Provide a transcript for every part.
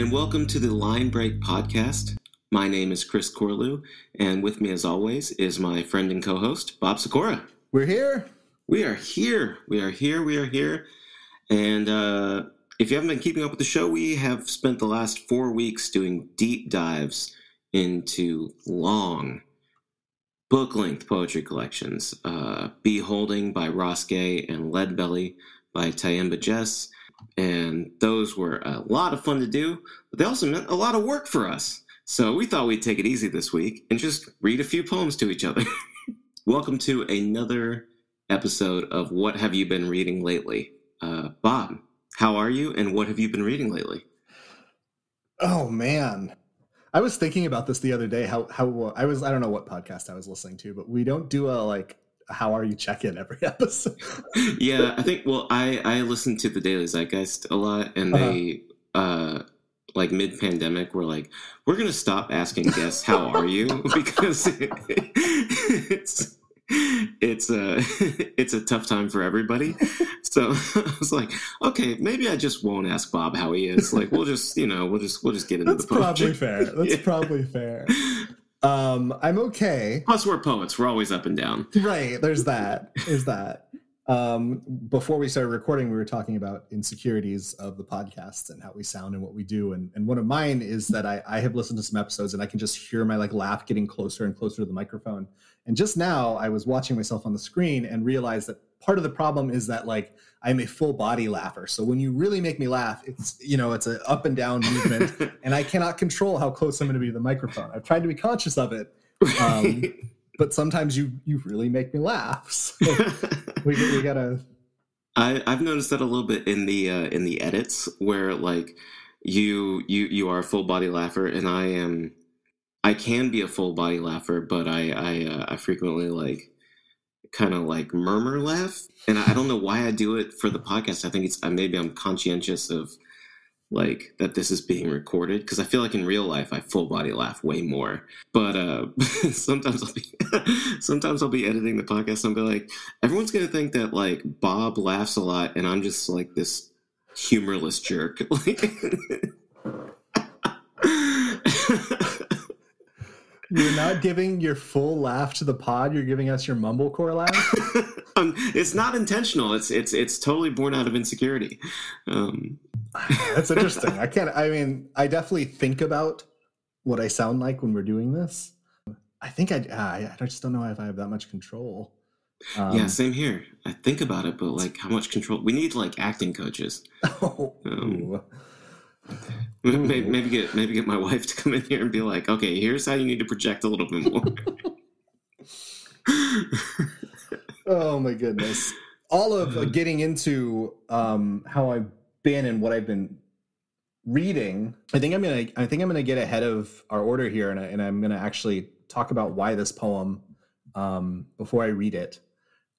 and welcome to the Line Break podcast. My name is Chris Corlew, and with me, as always, is my friend and co host, Bob Sikora. We're here. We are here. We are here. We are here. And uh, if you haven't been keeping up with the show, we have spent the last four weeks doing deep dives into long book length poetry collections uh, Beholding by Ross Gay and Lead Belly by Tyehimba Jess. And those were a lot of fun to do, but they also meant a lot of work for us. So we thought we'd take it easy this week and just read a few poems to each other. Welcome to another episode of What Have You Been Reading Lately? Uh, Bob, how are you and what have you been reading lately? Oh, man. I was thinking about this the other day. How, how I was, I don't know what podcast I was listening to, but we don't do a like how are you check in every episode. yeah, I think. Well, I I listen to the Daily Zeitgeist a lot, and they uh-huh. uh like mid pandemic were like, we're gonna stop asking guests how are you because it, it's it's a it's a tough time for everybody. So I was like, okay, maybe I just won't ask Bob how he is. Like we'll just you know we'll just we'll just get into the project. That's probably fair. That's yeah. probably fair. Um, I'm okay. Plus, we're poets. We're always up and down. Right. There's that. There's that. Um, before we started recording, we were talking about insecurities of the podcast and how we sound and what we do. And, and one of mine is that I, I have listened to some episodes and I can just hear my like laugh getting closer and closer to the microphone. And just now I was watching myself on the screen and realized that part of the problem is that like I'm a full body laugher. So when you really make me laugh, it's you know it's an up and down movement, and I cannot control how close I'm going to be to the microphone. I've tried to be conscious of it, um, but sometimes you you really make me laugh. So we we gotta. I I've noticed that a little bit in the uh, in the edits where like you you you are a full body laugher and I am I can be a full body laugher, but I I uh, I frequently like kind of like murmur laugh, and I don't know why I do it for the podcast. I think it's uh, maybe I'm conscientious of like that this is being recorded because I feel like in real life I full body laugh way more. But uh, sometimes I'll be sometimes I'll be editing the podcast and I'll be like, everyone's gonna think that like Bob laughs a lot and I'm just like this humorless jerk. Like You're not giving your full laugh to the pod. You're giving us your mumblecore laugh. um, it's not intentional. It's it's it's totally born out of insecurity. Um. That's interesting. I can't. I mean, I definitely think about what I sound like when we're doing this. I think I. I, I just don't know if I have that much control. Um, yeah, same here. I think about it, but like, how much control? We need like acting coaches. Oh, um, Maybe, maybe, get maybe get my wife to come in here and be like, okay, here's how you need to project a little bit more. oh my goodness! All of uh, getting into um, how I've been and what I've been reading. I think I'm gonna I think I'm gonna get ahead of our order here, and, I, and I'm gonna actually talk about why this poem um, before I read it.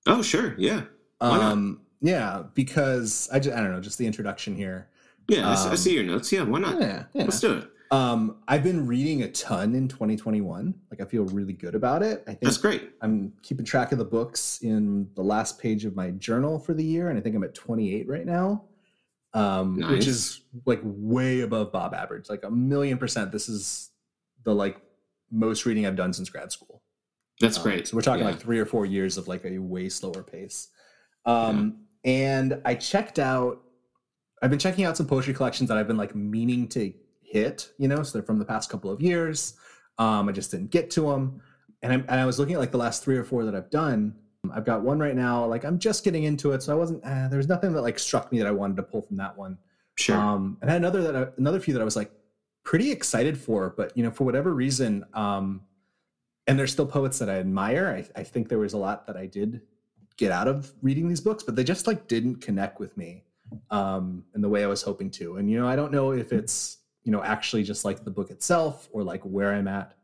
Oh sure, yeah. Um, yeah, because I just I don't know, just the introduction here. Yeah, um, I, see your notes. Yeah, why not? Yeah, yeah. Let's do it. Um, I've been reading a ton in 2021. Like I feel really good about it. I think that's great. I'm keeping track of the books in the last page of my journal for the year, and I think I'm at 28 right now, um, nice. which is like way above Bob average, like a million percent. This is the like most reading I've done since grad school. That's um, great. So we're talking yeah. like three or four years of like a way slower pace. Um, yeah. And I checked out I've been checking out some poetry collections that I've been like meaning to hit, you know, so they're from the past couple of years. Um, I just didn't get to them. And, and, i was looking at like the last three or four that I've done. I've got one right now, like I'm just getting into it. So I wasn't, uh, there was nothing that like struck me that I wanted to pull from that one. Sure. Um, and I had another that, I, another few that I was like pretty excited for, but you know, for whatever reason, um, and there's still poets that I admire. I, I think there was a lot that I did get out of reading these books, but they just like didn't connect with me um, in the way I was hoping to. And you know, I don't know if it's you know actually just like the book itself or like where I'm at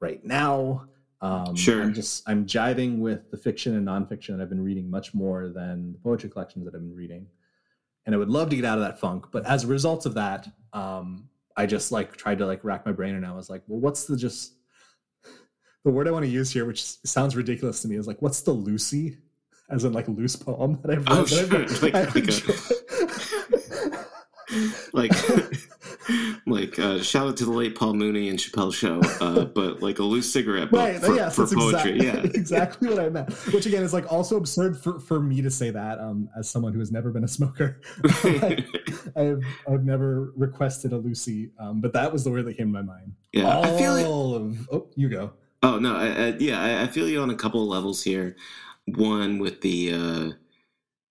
right now. Um, sure. I'm just I'm jiving with the fiction and nonfiction that I've been reading much more than the poetry collections that I've been reading, and I would love to get out of that funk. But as a result of that, um, I just like tried to like rack my brain, and I was like, well, what's the just the word I want to use here, which sounds ridiculous to me, is like, what's the loosie? As in like loose poem that I've read. Oh, sure. I've, like, I've like, a, like like uh, shout out to the late Paul Mooney and Chappelle show, uh, but like a loose cigarette book right for, yes for poetry. exactly, yeah, exactly what i meant which again is like also absurd for, for me to say that um as someone who has never been a smoker I've, I've never requested a loosie um but that was the word that came to my mind yeah. all I feel like of oh you go Oh no, I, I, yeah, I, I feel you on a couple of levels here. One with the, uh,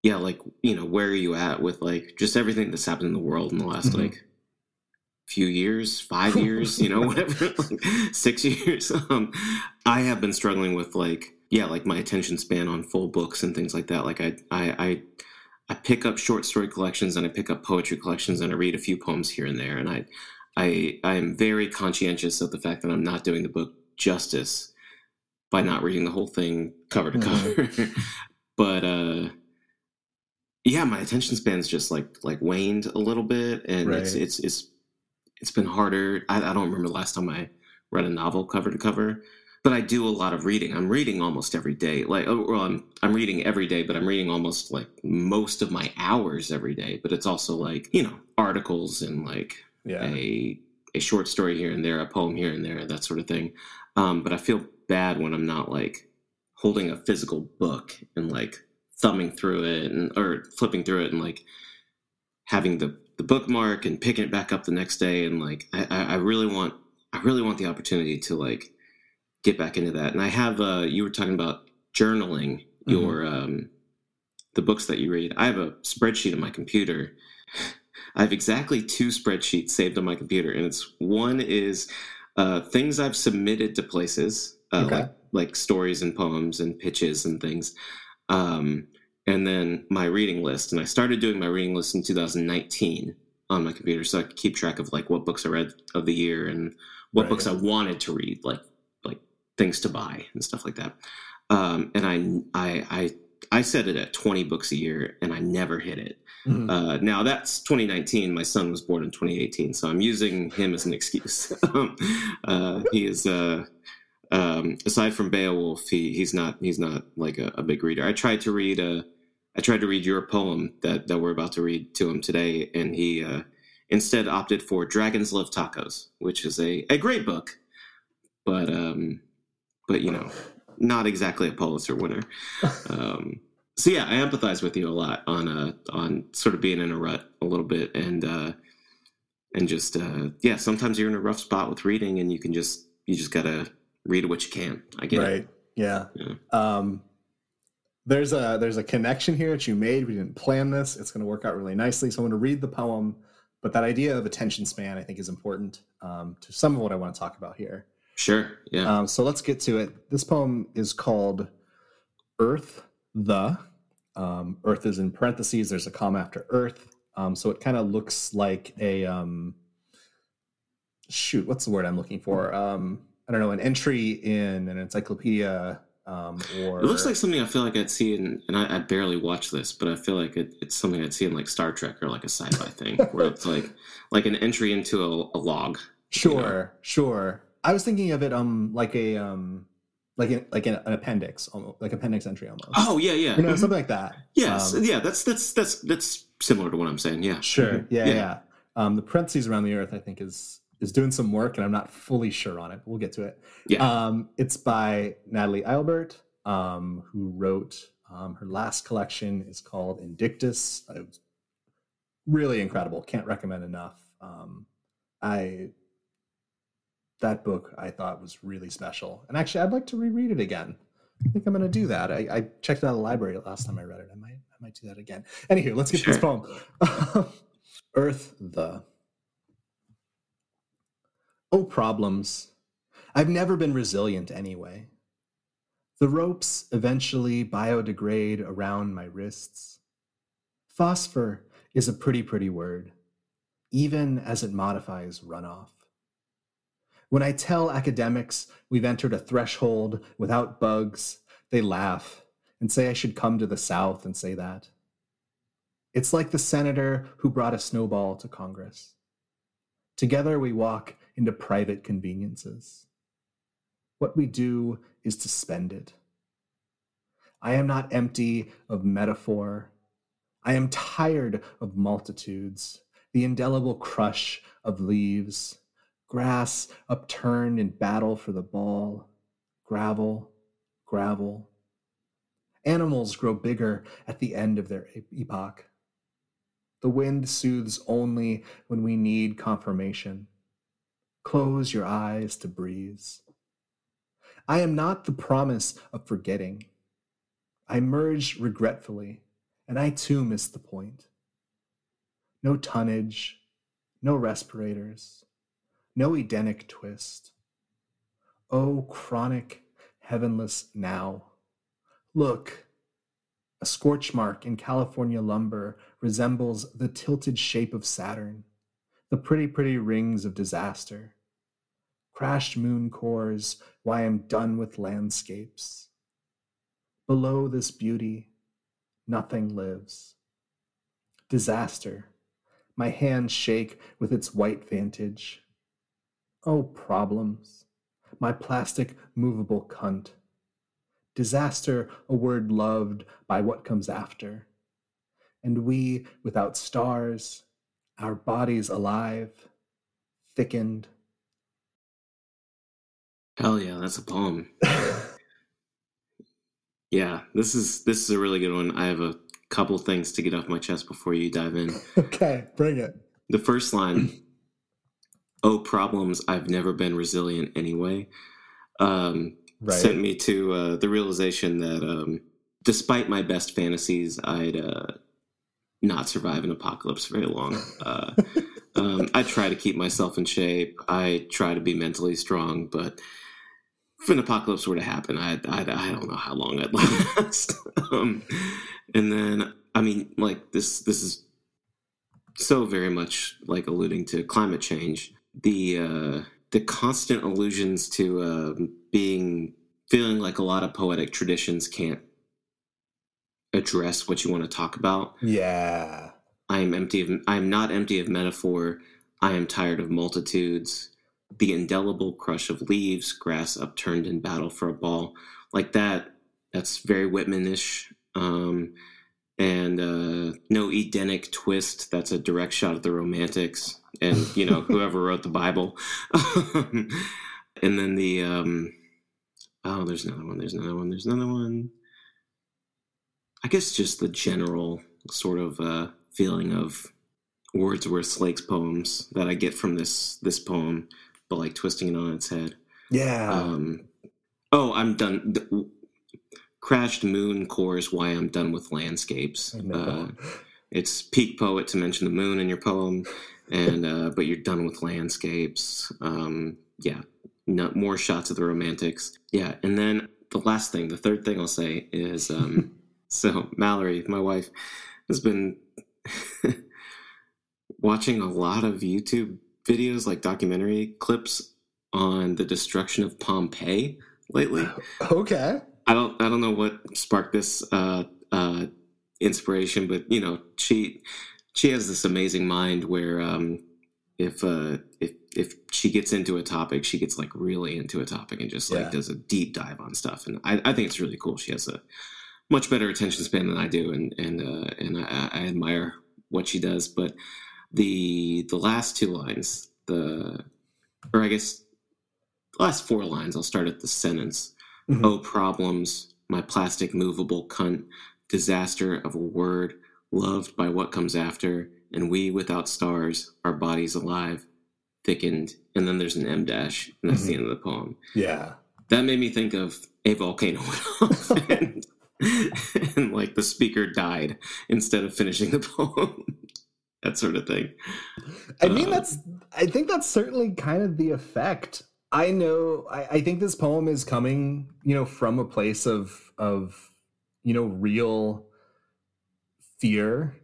yeah, like you know, where are you at with like just everything that's happened in the world in the last Mhm. like few years, five years, you know, whatever, like, six years. Um, I have been struggling with like, yeah, like my attention span on full books and things like that. Like I, I, I, I pick up short story collections and I pick up poetry collections and I read a few poems here and there. And I, I, I am very conscientious of the fact that I'm not doing the book justice by not reading the whole thing cover to Mhm. cover. but uh yeah, my attention span's just like like waned a little bit and it's Right. it's it's it's been harder. I, I don't remember the last time I read a novel cover to cover. But I do a lot of reading. I'm reading almost every day. Like, oh, well, I'm I'm reading every day, but I'm reading almost like most of my hours every day. But it's also like you know articles and like yeah a a short story here and there, a poem here and there, that sort of thing. Um, but I feel bad when I'm not like holding a physical book and like thumbing through it and or flipping through it and like having the the bookmark and picking it back up the next day and like I, I really want I really want the opportunity to like get back into that. And I have uh you were talking about journaling your um the books that you read. I have a spreadsheet on my computer. I have exactly two spreadsheets saved on my computer, and it's one is uh, things I've submitted to places, uh, Okay. like like stories and poems and pitches and things, um, and then my reading list. And I started doing my reading list in 2019 on my computer, so I could keep track of like what books I read of the year and what Right. books I wanted to read, like like things to buy and stuff like that. Um, and I I I I set it at 20 books a year, and I never hit it. Mhm. Uh, now that's 2019. My son was born in 2018, so I'm using him as an excuse. Um, uh, he is, uh, um, aside from Beowulf, he, he's not he's not like a, a big reader. I tried to read uh, I tried to read your poem that that we're about to read to him today, and he uh, instead opted for Dragons Love Tacos, which is a, a great book, but um, but you know, not exactly a Pulitzer winner. Um, so yeah, I empathize with you a lot on uh on sort of being in a rut a little bit and uh and just uh yeah, sometimes you're in a rough spot with reading and you can just you just gotta read what you can. I get it. right yeah. Yeah. um there's a there's a connection here that you made we didn't plan this it's going to work out really nicely so i'm going to read the poem but that idea of attention span i think is important um, to some of what i want to talk about here Sure. Yeah. um, so let's get to it this poem is called earth the um, earth is in parentheses there's a comma after earth um, so it kind of looks like a um, shoot what's the word i'm looking for um, i don't know an entry in an encyclopedia um, or it looks like something I feel like I'd see in, and I, I barely watch this, but I feel like it, it's something I'd see in like Star Trek or like a sci-fi thing, where it's like like an entry into a, a log. Sure, sure. I was thinking of it um like a um like a, like an, an appendix, almost like appendix entry almost. Oh yeah, yeah, you know, Mhm. something like that. yes, Um, yeah. That's that's that's that's similar to what I'm saying. Yeah, Sure. Mhm. Yeah, yeah. Um, the parentheses around the earth, I think, is is doing some work, and I'm not fully sure on it. But we'll get to it. Yeah. Um, it's by Natalie Eilbert, um, who wrote um, her last collection is called Indictus. It was really incredible. Can't recommend enough. Um, I that book I thought was really special, and actually, I'd like to reread it again. I think I'm going to do that. I, I checked it out of the library last time I read it. I might I might do that again. Anywho, let's get to this poem. Earth the Oh problems. I've never been resilient anyway. The ropes eventually biodegrade around my wrists. Phosphor is a pretty, pretty word, even as it modifies runoff. When I tell academics we've entered a threshold without bugs, they laugh and say I should come to the South and say that. It's like the senator who brought a snowball to Congress. Together we walk into private conveniences. What we do is to spend it. I am not empty of metaphor. I am tired of multitudes the indelible crush of leaves, grass upturned in battle for the ball, gravel, gravel. Animals grow bigger at the end of their epoch. The wind soothes only when we need confirmation. Close your eyes to breeze. I am not the promise of forgetting. I merge regretfully, and I too miss the point. No tonnage, no respirators, no Edenic twist. Oh, chronic, heavenless now. Look, a scorch mark in California lumber resembles the tilted shape of Saturn, the pretty, pretty rings of disaster. Crashed moon cores, why I'm done with landscapes. Below this beauty, nothing lives. Disaster, my hands shake with its white vantage. Oh, problems, my plastic movable cunt. Disaster, a word loved by what comes after. And we, without stars, our bodies alive, thickened. Hell yeah, that's a poem. yeah, this is this is a really good one. I have a couple things to get off my chest before you dive in. okay, bring it. The first line, "Oh problems, I've never been resilient anyway." Um, right. sent me to uh, the realization that um, despite my best fantasies, I'd uh, not survive an apocalypse very long. Uh, um, I try to keep myself in shape. I try to be mentally strong, but if an apocalypse were to happen, I I, I don't know how long I'd last. um, and then, I mean, like this this is so very much like alluding to climate change. The uh, the constant allusions to uh, being feeling like a lot of poetic traditions can't address what you want to talk about. Yeah. I am empty of I am not empty of metaphor. I am tired of multitudes. The indelible crush of leaves, grass upturned in battle for a ball. Like that, that's very Whitmanish. Um, and uh, no Edenic twist. That's a direct shot at the Romantics and you know whoever wrote the Bible. and then the um, oh, there's another one. There's another one. There's another one. I guess just the general sort of uh, feeling of Wordsworth Lake's poems that I get from this this poem, but like twisting it on its head. Yeah. Um, oh, I'm done crashed moon core is why i'm done with landscapes. Uh, it's peak poet to mention the moon in your poem and uh, but you're done with landscapes. Um, yeah not more shots of the romantics. Yeah and then the last thing the third thing i'll say is um, so mallory my wife has been watching a lot of youtube videos like documentary clips on the destruction of pompeii lately. Okay I don't I don't know what sparked this uh, uh, inspiration, but you know she she has this amazing mind where um, if uh, if if she gets into a topic, she gets like really into a topic and just like yeah. does a deep dive on stuff, and I, I think it's really cool. She has a much better attention span than I do, and and uh, and I, I admire what she does. But the the last two lines, the or I guess the last four lines, I'll start at the sentence. Mm-hmm. Oh, problems, my plastic movable cunt, disaster of a word, loved by what comes after, and we without stars, our bodies alive, thickened, and then there's an em dash, and that's mm-hmm. the end of the poem. Yeah. That made me think of a volcano went off and, and like the speaker died instead of finishing the poem. that sort of thing. I mean, uh, that's, I think that's certainly kind of the effect I know. I, I, think this poem is coming, you know, from a place of of you know real fear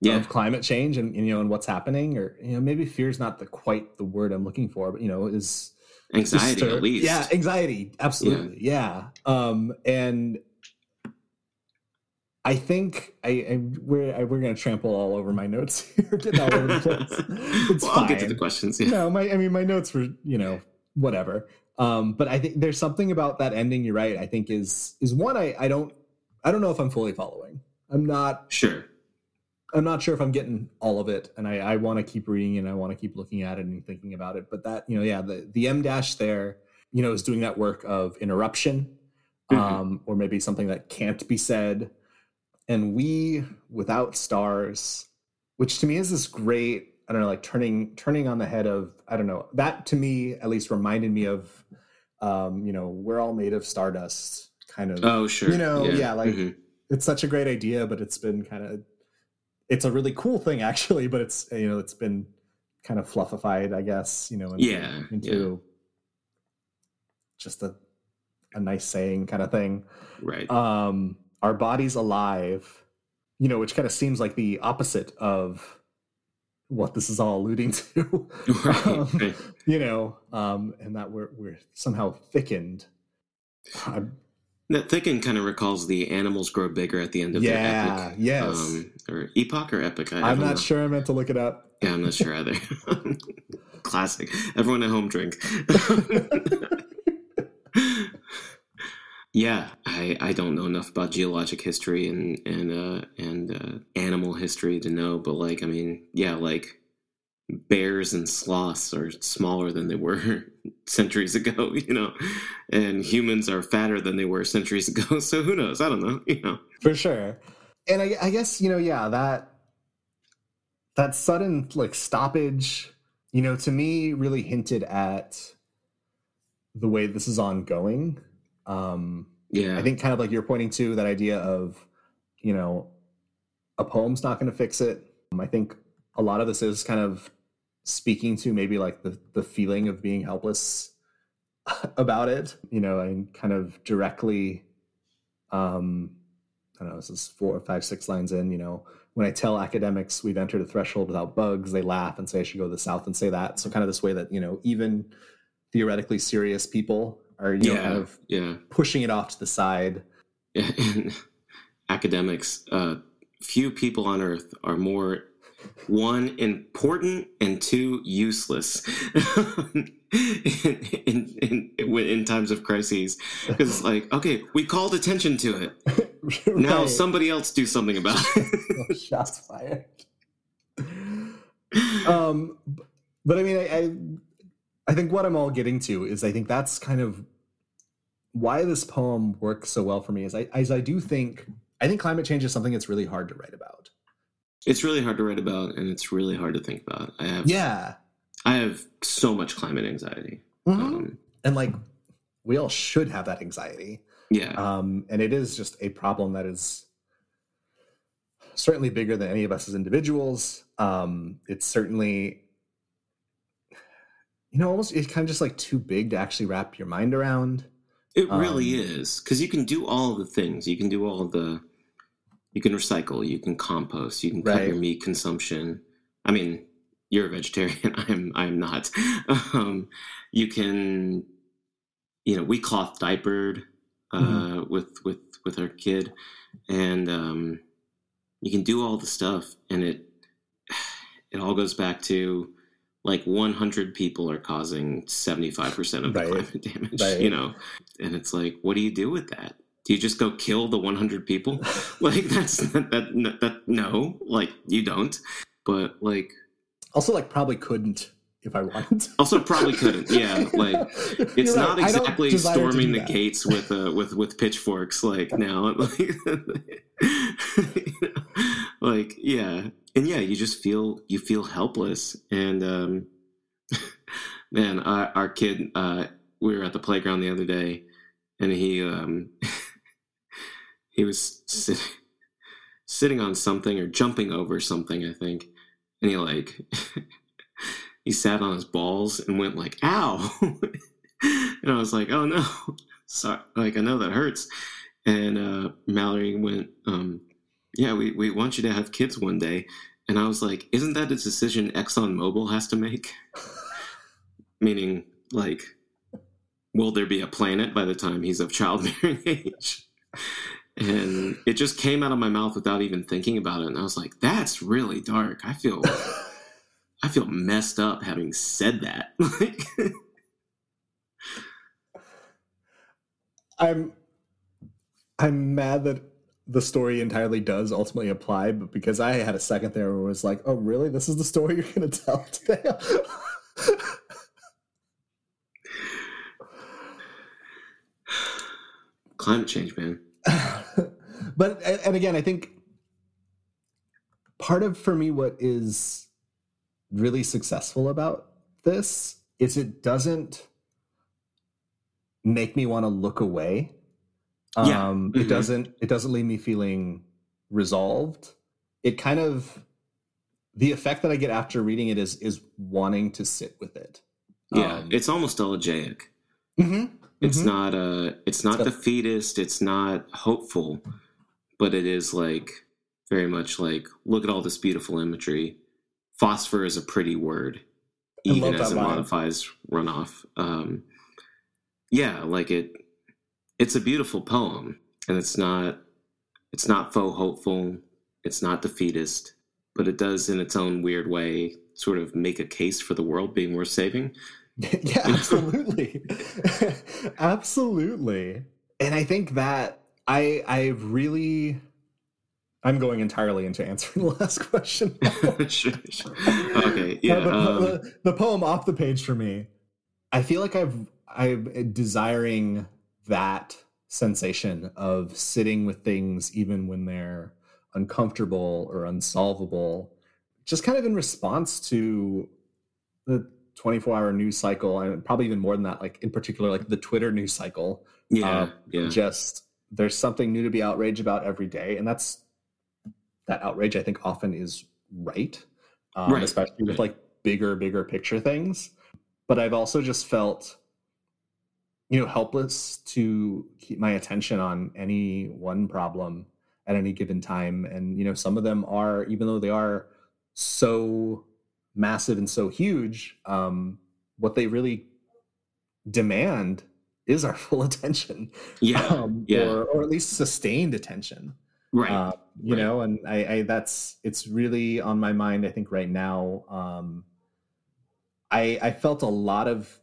yeah. of climate change and, and, you know and what's happening, or you know maybe fear is not the quite the word I'm looking for, but you know is anxiety at least. Yeah, anxiety, absolutely. Yeah, yeah. Um, and I think I, I we're I, we're gonna trample all over my notes here, getting all over the place. It's well, fine. I'll get to the questions. Yeah. No, my I mean my notes were you know whatever. Um, but I think there's something about that ending. You're right. I think is is one I I don't I don't know if I'm fully following. I'm not sure. I'm not sure if I'm getting all of it, and I, I want to keep reading and I want to keep looking at it and thinking about it. But that, you know, yeah, the the em dash there, you know, is doing that work of interruption, Mhm. um, or maybe something that can't be said. And we without stars, which to me is this great, I don't know, like turning turning on the head of I don't know. That to me at least reminded me of, um, you know, we're all made of stardust, kind of Oh, sure. You know, yeah, like- Mhm. it's such a great idea, but it's been kind of it's a really cool thing actually, but it's you know, it's been kind of fluffified, I guess, you know, into, Yeah, into just a a nice saying kind of thing. right. Um our body's alive, you know, which kind of seems like the opposite of what this is all alluding to. right, um, right. you know, um, and that we're we're somehow thickened. I'm, That thicken kind of recalls the animals grow bigger at the end of their yeah, epic. yes. Um, or epoch or epic. I, don't not know. sure. I meant to look it up. Yeah, I'm not sure either. Classic. Everyone at home drink. Yeah, I, I don't know enough about geologic history and and uh, and uh, animal history to know, but like I mean, yeah, like bears and sloths are smaller than they were centuries ago, you know, and humans are fatter than they were centuries ago. So who knows? I don't know, you know. for sure and I, I guess you know yeah that that sudden like stoppage you know to me really hinted at the way this is ongoing um Yeah, i think kind of like you're pointing to that idea of you know a poem's not going to fix it. Um, i think a lot of this is kind of speaking to maybe like the the feeling of being helpless about it you know and kind of directly um i don't know this is four five six lines in you know when i tell academics we've entered a threshold without bugs they laugh and say i should go to the south and say that. So kind of this way that you know even theoretically serious people are you know yeah, kind of yeah. pushing it off to the side and academics, uh, few people on Earth are more one important and two useless in, in, in, in, times of crises. Because it's like, okay, we called attention to it. Now somebody else do something about it. Oh, shots fired um but i mean I, I i think what i'm all getting to is i think that's kind of why this poem works so well for me is i as i do think i think climate change is something that's really hard to write about it's really hard to write about, and it's really hard to think about. I have, yeah I have so much climate anxiety. Um, and like we all should have that anxiety yeah, um, and it is just a problem that is certainly bigger than any of us as individuals. Um, it's certainly, you know, almost it's kind of just like too big to actually wrap your mind around. It really Um, is because you can do all the things. You can do all the. You can recycle. You can compost. You can cut Right. your meat consumption. I mean, you're a vegetarian. I am. I am not. Um, you can. You know, we cloth diapered uh, Mhm. with with with our kid, and um, you can do all the stuff, and it it all goes back to like 100 people are causing 75% of the Right. climate damage Right. you know and it's like what do you do with that do you just go kill the 100 people like that's that, that, that no like you don't but like Also, like probably couldn't if I wanted. Also probably couldn't yeah like it's You're not right. Exactly storming the that. gates with uh, with with pitchforks like now like, like yeah. And yeah you just feel you feel helpless. And um man our, our kid uh we were at the playground the other day and he um he was sitting sitting on something or jumping over something i think. And he like he sat on his balls and went like ow! And i was like oh no. Sorry. Like i know that hurts. And uh mallory went um yeah we, we want you to have kids one day. And i was like isn't that a decision exxonmobil has to make? Meaning like will there be a planet by the time he's of childbearing age? And it just came out of my mouth without even thinking about it. And i was like that's really dark. I feel i feel messed up having said that. Like I'm I'm mad that the story entirely does ultimately apply, but because I had a second there where it was like, oh, really? This is the story you're going to tell today? Climate change, man. but, and again, I think part of for me what is really successful about this is it doesn't make me want to look away Yeah. um Mhm. it doesn't it doesn't leave me feeling resolved it kind of the effect that i get after reading it is is wanting to sit with it Yeah, Um, it's almost elegiac. mhm, It's mhm. not uh it's not got- defeatist, it's not hopeful, but it is like very much like look at all this beautiful imagery. Phosphor is a pretty word, even as it line. modifies runoff. Um yeah, like it it's a beautiful poem and it's not it's not faux hopeful, it's not defeatist, but it does in its own weird way sort of make a case for the world being worth saving. yeah absolutely absolutely and i think that i i really i'm going entirely into answering the last question Sure, sure. Okay, yeah. Uh, the, um, the, the poem off the page for me i feel like i've i'm desiring that sensation of sitting with things even when they're uncomfortable or unsolvable just kind of in response to the 24 hour news cycle and probably even more than that like in particular like the twitter news cycle. Yeah, uh, yeah. just there's something new to be outraged about every day and that's that outrage i think often is right, um, Right, especially with like bigger bigger picture things. But i've also just felt you know helpless to keep my attention on any one problem at any given time and you know some of them are even though they are so massive and so huge um what they really demand is our full attention Yeah, um, yeah. or, or at least sustained attention right. uh, you right. know and I, I that's it's really on my mind i think right now um i i felt a lot of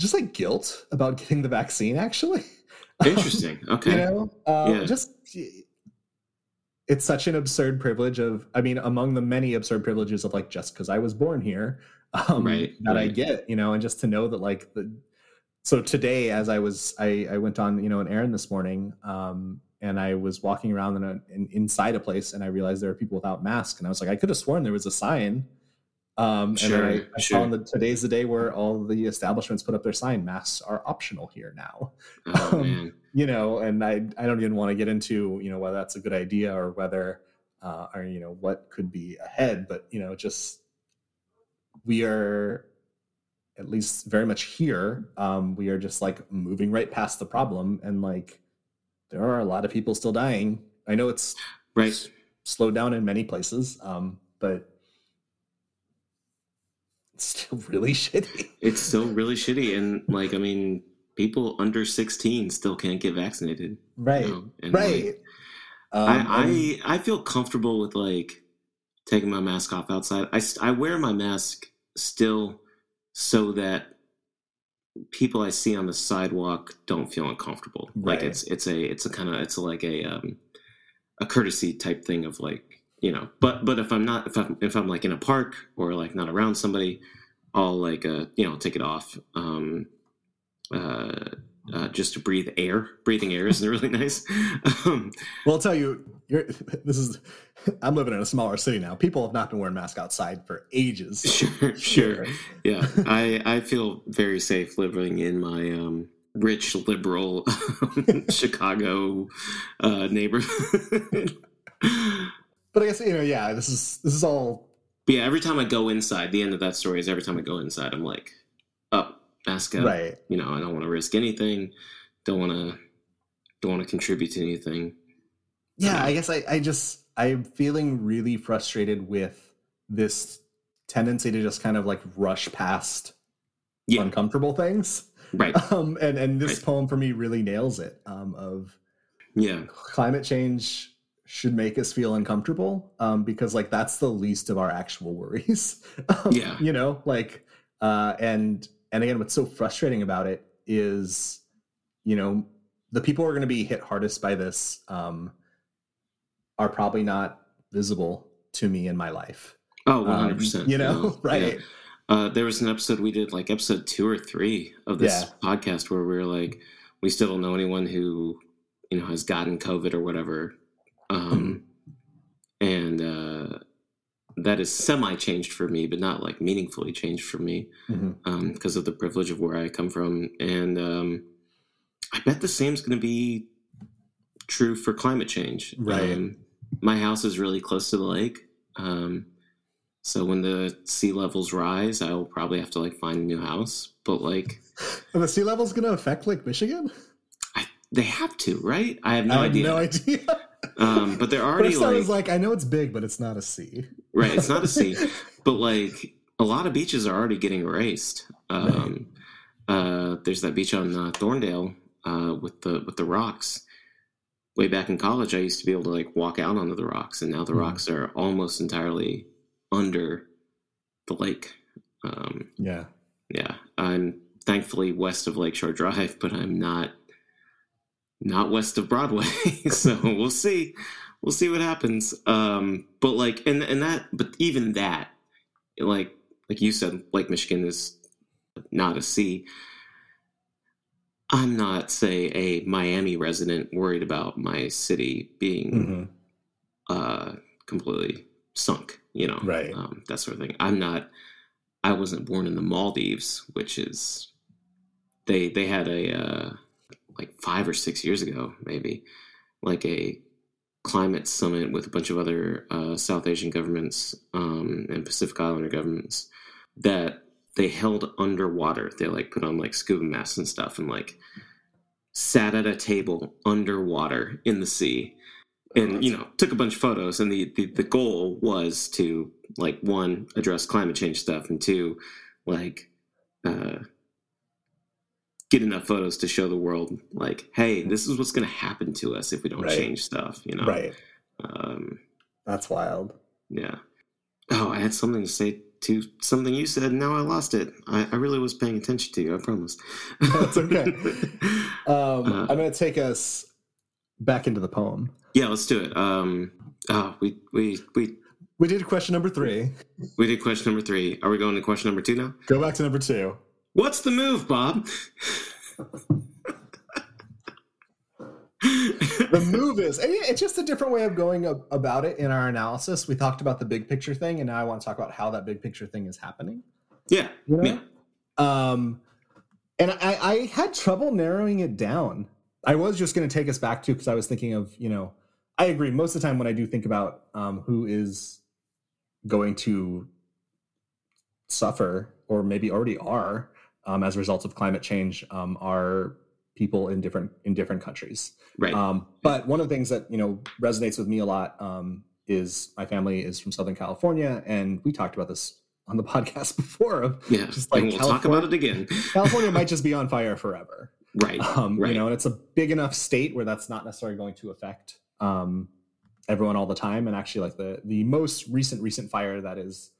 just like guilt about getting the vaccine actually Interesting. Okay. you know uh, Yeah. just it's such an absurd privilege of i mean among the many absurd privileges of like just because i was born here um Right, that i get you know and just to know that like the so today as i was i i went on you know an errand this morning um and i was walking around in a in, inside a place and i realized there were people without masks and i was like i could have sworn there was a sign um and Sure, then i, I sure. that today's the day where all the establishments put up their sign masks are optional here now Oh um, man. you know and i i don't even want to get into you know whether that's a good idea or whether uh or you know what could be ahead but you know just we are at least very much here um we are just like moving right past the problem and like there are a lot of people still dying i know it's Right. slowed down in many places um but still really shitty It's still really shitty, and like I mean, people under sixteen still can't get vaccinated. you right know? And, right like, um, I, I I feel comfortable with like taking my mask off outside. I I wear my mask still so that people I see on the sidewalk don't feel uncomfortable. Like it's it's a it's a kind of it's like a um a courtesy type thing of like you know. But but if I'm not if I'm if I'm like in a park or like not around somebody, I'll like uh you know take it off. Um, uh, uh, just to breathe air. Breathing air isn't really nice. Um, Well, I'll tell you, you're, this is. I'm living in a smaller city now. People have not been wearing masks outside for ages. sure, sure. Yeah, I I feel very safe living in my um, rich liberal Chicago uh, neighborhood. But I guess you know, yeah. This is this is all But yeah, every time I go inside, the end of that story is every time I go inside, I'm like, up, mask up. right. You know, I don't want to risk anything. Don't want to. Don't want to contribute to anything. Yeah, I guess I, I just I'm feeling really frustrated with this tendency to just kind of like rush past Yeah. uncomfortable things. Right. Um, and and this Right. poem for me really nails it. Um, of Yeah. climate change should make us feel uncomfortable um, because like that's the least of our actual worries um, Yeah. you know like uh, and and again what's so frustrating about it is you know the people who are going to be hit hardest by this um, are probably not visible to me in my life. Oh, 100%. Um, you know, right? Yeah. Uh, there was an episode we did, like episode two or three of this Yeah. podcast, where we were like, we still don't know anyone who, you know, has gotten COVID or whatever. Um, and uh, that is semi changed for me, but not like meaningfully changed for me because of the privilege of where I come from. And um, I bet the same's going to be true for climate change. Right. Um, my house is really close to the lake. Um, so when the sea levels rise, I will probably have to like find a new house. But like, Are the sea level's going to affect Lake Michigan? I, they have to, right? I have no I have idea. no idea. Um, but they're already someone's like, like, I know it's big, but it's not a sea. right. It's not a sea, but like a lot of beaches are already getting erased. Um, uh, there's that beach on uh, Thorndale uh, with the with the rocks. Way back in college, I used to be able to like walk out onto the rocks, and now the Mhm. rocks are almost entirely under the lake. Um, Yeah. yeah, I'm thankfully west of Lakeshore Drive, but I'm not not west of Broadway. so we'll see. We'll see what happens. Um, but like, and and that, but even that, like like you said, Lake Michigan is not a sea. I'm not, say, a Miami resident worried about my city being Mhm. uh, completely sunk, you know, Right. Um, that sort of thing. I'm not. I wasn't born in the Maldives, which is they they had a uh, like five or six years ago, maybe like a climate summit with a bunch of other uh, South Asian governments um, and Pacific Islander governments that they held underwater. They like put on like scuba masks and stuff and like sat at a table underwater in the sea and you know took a bunch of photos and the, the the goal was to like one address climate change stuff and two like uh get enough photos to show the world like hey this is what's going to happen to us if we don't Right. change stuff you know Right. um That's wild. yeah oh i had something to say to something you said and now i lost it i, I really was paying attention to you i promise That's okay. Um, Uh, I'm going to take us back into the poem. yeah let's do it um oh we we we We did question number three. we did question number three are we going to question number two now Go back to number two. What's the move, Bob? The move is it's just a different way of going about it in our analysis. We talked about the big picture thing, and now I want to talk about how that big picture thing is happening. yeah, You know? yeah, Um, and I, I had trouble narrowing it down. I was just going to take us back to because I was thinking of you know I agree most of the time when I do think about um, who is going to suffer or maybe already are um, as a result of climate change um, are people in different in different countries. right. Um, but one of the things that you know resonates with me a lot um, is my family is from Southern California, and we talked about this on the podcast before. Of yeah, just like and we'll talk about it again. California might just be on fire forever, Right, um, right. you know, and it's a big enough state where that's not necessarily going to affect um, everyone all the time. And actually, like the the most recent recent fire that is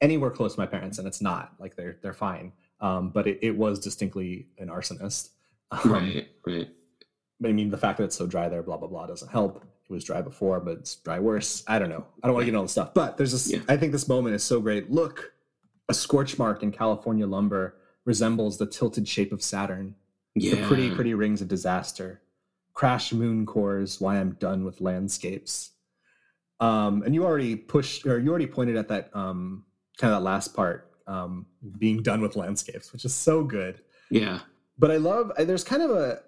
anywhere close to my parents, and it's not like they're they're fine, um, but it, it was distinctly an arsonist. Um, right, right. I mean, the fact that it's so dry there, blah blah blah, doesn't help. It was dry before, but it's dry worse. I don't know. I don't want to get into all the stuff, but there's this. Yeah. I think this moment is so great. Look, a scorch mark in California lumber resembles the tilted shape of Saturn, Yeah, the pretty pretty rings of disaster. Crash moon cores. Why I'm done with landscapes. Um, and you already pushed, or you already pointed at that um, kind of that last part, um, being done with landscapes, which is so good. Yeah, but I love I- there's kind of a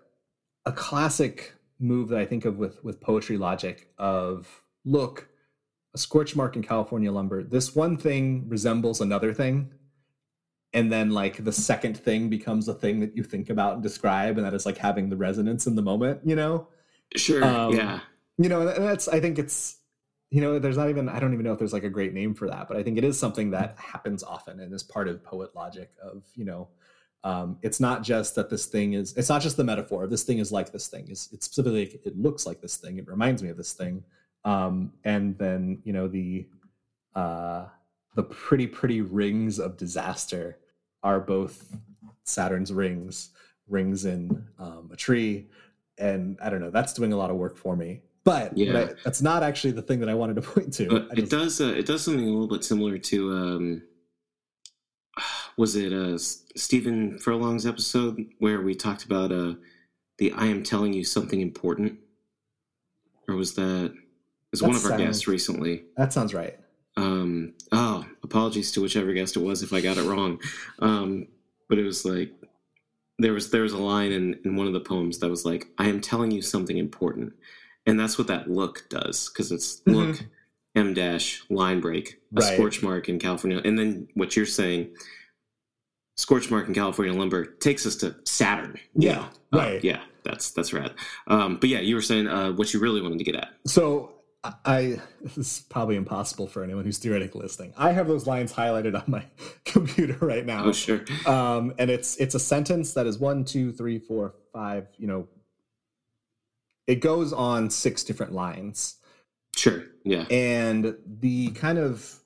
a classic move that I think of with with poetry logic of look a scorch mark in California lumber this one thing resembles another thing. And then like the second thing becomes a thing that you think about and describe and that is like having the resonance in the moment you know? Sure. Um, yeah, you know and that's i think it's you know there's not even i don't even know if there's like a great name for that but i think it is something that happens often and is part of poet logic of you know um, it's not just that this thing is it's not just the metaphor this thing is like this thing it's, it's specifically it looks like this thing it reminds me of this thing um, and then you know the uh, the pretty pretty rings of disaster are both saturn's rings rings in um, a tree and i don't know that's doing a lot of work for me But, Yeah. I, that's not actually the thing that I wanted to point to. But I it does uh, it does something a little bit similar to um, was it uh, Stephen Furlong's episode where we talked about uh, the I am telling you something important, or was that it was one of our guests recently? that sounds right. Um, oh, apologies to whichever guest it was if I got it wrong. Um, but it was like there was there was a line in in one of the poems that was like I am telling you something important, and that's what that look does because it's Mhm. look em dash line break a Right. scorch mark in California, and then what you're saying. Scorch mark in California lumber takes us to Saturn. Yeah, know? Uh, right. yeah, that's that's rad. Um, but yeah, you were saying uh, what you really wanted to get at. So I- I this is probably impossible for anyone who's theoretically listening. I have those lines highlighted on my computer right now. Oh, sure. um, and it's it's a sentence that is one, two, three, four, five. You know, it goes on six different lines, Sure. Yeah. and the kind of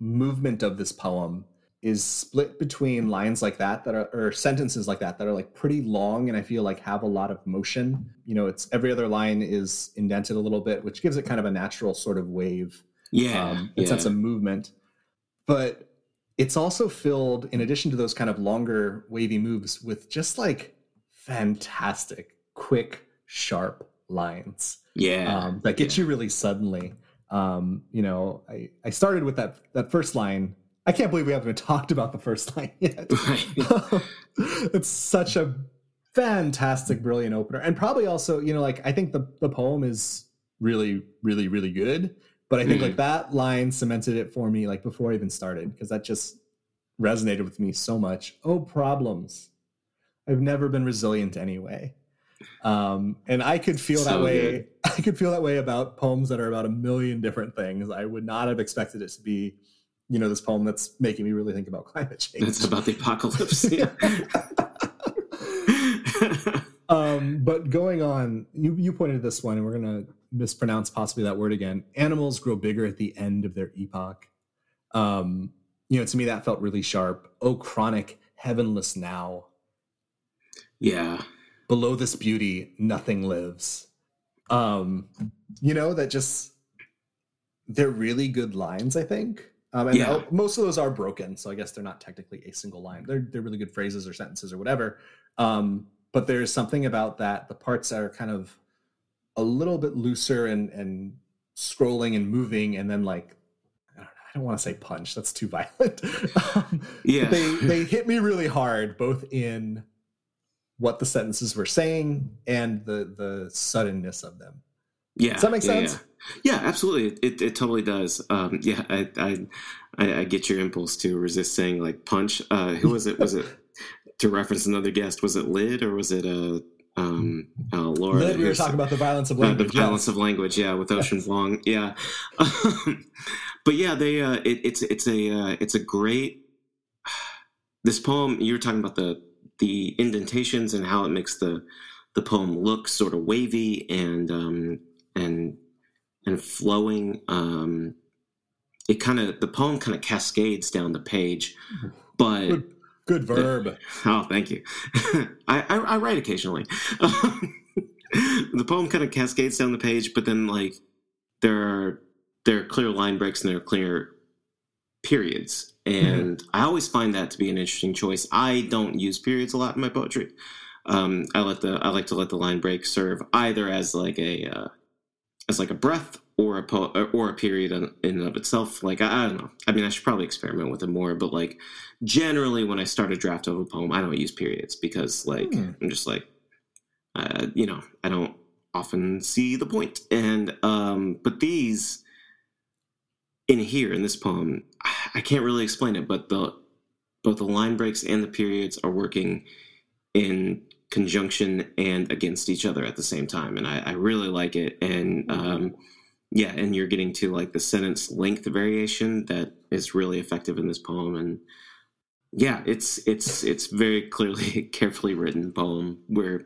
movement of this poem is split between lines like that that are or sentences like that that are like pretty long and I feel like have a lot of motion. You know, it's every other line is indented a little bit, which gives it kind of a natural sort of wave Yeah. um, yeah. sense of movement. But it's also filled, in addition to those kind of longer wavy moves, with just like fantastic, quick, sharp lines yeah. um, that get you really suddenly. Um, you know, I, I started with that that first line. I can't believe we haven't even talked about the first line yet. Right. it's such a fantastic, brilliant opener, and probably also, you know, like I think the the poem is really, really, really good. But I think Mhm. like that line cemented it for me, like before I even started, because that just resonated with me so much. Oh, problems! I've never been resilient anyway. Um, and I could feel that way. good. I could feel that way about poems that are about a million different things. I would not have expected it to be, you know, this poem that's making me really think about climate change. It's about the apocalypse. Yeah. um, but going on, you you pointed to this one, and we're gonna mispronounce possibly that word again. Animals grow bigger at the end of their epoch. Um, you know, to me that felt really sharp. Oh, chronic, heavenless now. yeah. Below this beauty, nothing lives. Um, you know that just they're really good lines. I think. Um, and Yeah. most of those are broken, so I guess they're not technically a single line. They're they're really good phrases or sentences or whatever. Um, but there's something about that. The parts are kind of a little bit looser and and scrolling and moving, and then like I don't, know, I don't want to say punch. That's too violent. um, Yeah. they they hit me really hard, both in what the sentences were saying and the the suddenness of them. Yeah. Does that make sense? Yeah. Yeah, absolutely. It, it totally does. Um, yeah, I, I, I, I get your impulse to resist saying like punch. Uh, who was it? Was it to reference another guest? Was it Lid or was it uh, um, uh, Laura? Then we were talking about the violence of Uh, language. the violence yes. of language, yeah, with Ocean Vuong, yeah. But yeah, they uh, it, it's it's a uh, it's a great. This poem you were talking about the the indentations and how it makes the the poem look sort of wavy and um, and and flowing. Um, it kind of the poem kind of cascades down the page, but Good, good verb. Oh, thank you. I, I, I write occasionally. the poem kind of cascades down the page, but then like there are there are clear line breaks and there are clear periods, and I always find that to be an interesting choice. I don't use periods a lot in my poetry. Um, I let the I like to let the line break serve either as like a uh, as like a breath or a po- or a period in, in and of itself. Like I, I don't know. I mean, I should probably experiment with it more, but like generally when I start a draft of a poem, I don't use periods because like Hmm. I'm just like, uh, you know, I don't often see the point. And um, but these in here in this poem, I can't really explain it, but the both the line breaks and the periods are working in conjunction and against each other at the same time, and I, I really like it. And um, yeah, and you're getting to like the sentence length variation that is really effective in this poem, and yeah, it's it's it's very clearly carefully written poem where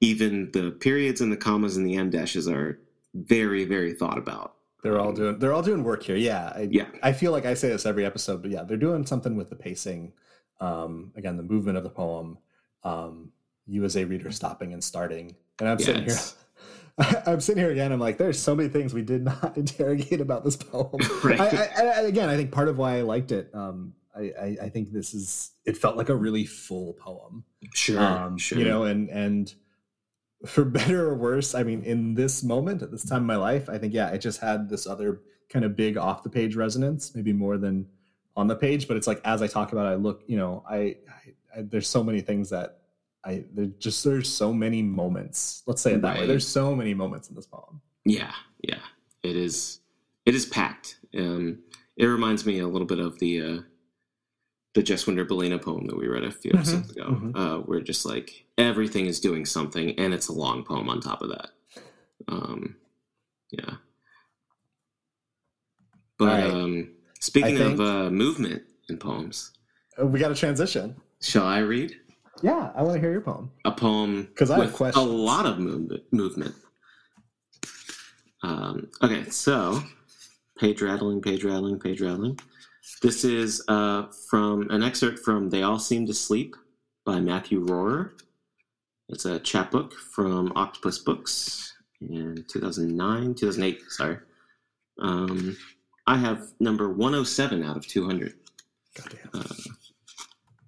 even the periods and the commas and the end dashes are very very thought about. They're all doing they're all doing work here. Yeah. I, Yeah. I feel like I say this every episode, but yeah, they're doing something with the pacing. Um, again, the movement of the poem. Um, you as a reader stopping and starting. And I'm sitting here I'm sitting here again. I'm like, there's so many things we did not interrogate about this poem. Right. I, I, I, again, I think part of why I liked it. Um, I, I, I think this is. It felt like a really full poem. Sure, Um, sure. You know, and and for better or worse, I mean, in this moment at this time in my life, I think yeah, it just had this other kind of big off the page resonance, maybe more than on the page. But it's like as I talk about, it, I look, you know, I, I, I there's so many things that I there just there's so many moments. Let's say it that way. Right. There's so many moments in this poem. Yeah, yeah. It is. It is packed. Um, it reminds me a little bit of the uh, the Jess Winder Belina poem that we read a few Mhm, episodes ago, mhm. uh, where just like everything is doing something, and it's a long poem on top of that. Um, yeah. But right. um, speaking think- of uh, movement in poems, Uh, We got a transition. shall I read Yeah, I want to hear your poem. a poem because I have a lot of movement. movement. Um, okay, so page rattling, page rattling, page rattling. This is uh, from an excerpt from "They All Seemed Asleep" by Matthew Rohrer. It's a chapbook from Octopus Books in 2009, 2008. Sorry. Um, I have number 107 out of 200. Goddamn.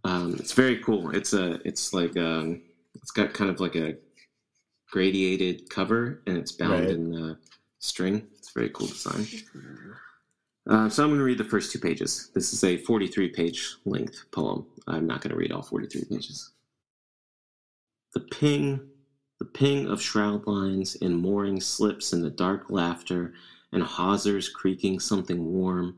Um, it's very cool. It's a, it's like, um, it's got kind of like a gradiated cover, and it's bound Right. in uh, string. It's a very cool design. Uh, so I'm going to read the first two pages. This is a 43 page length poem. I'm not going to read all 43 pages. The ping, the ping of shroud lines and mooring slips in the dark laughter and hawsers creaking something warm.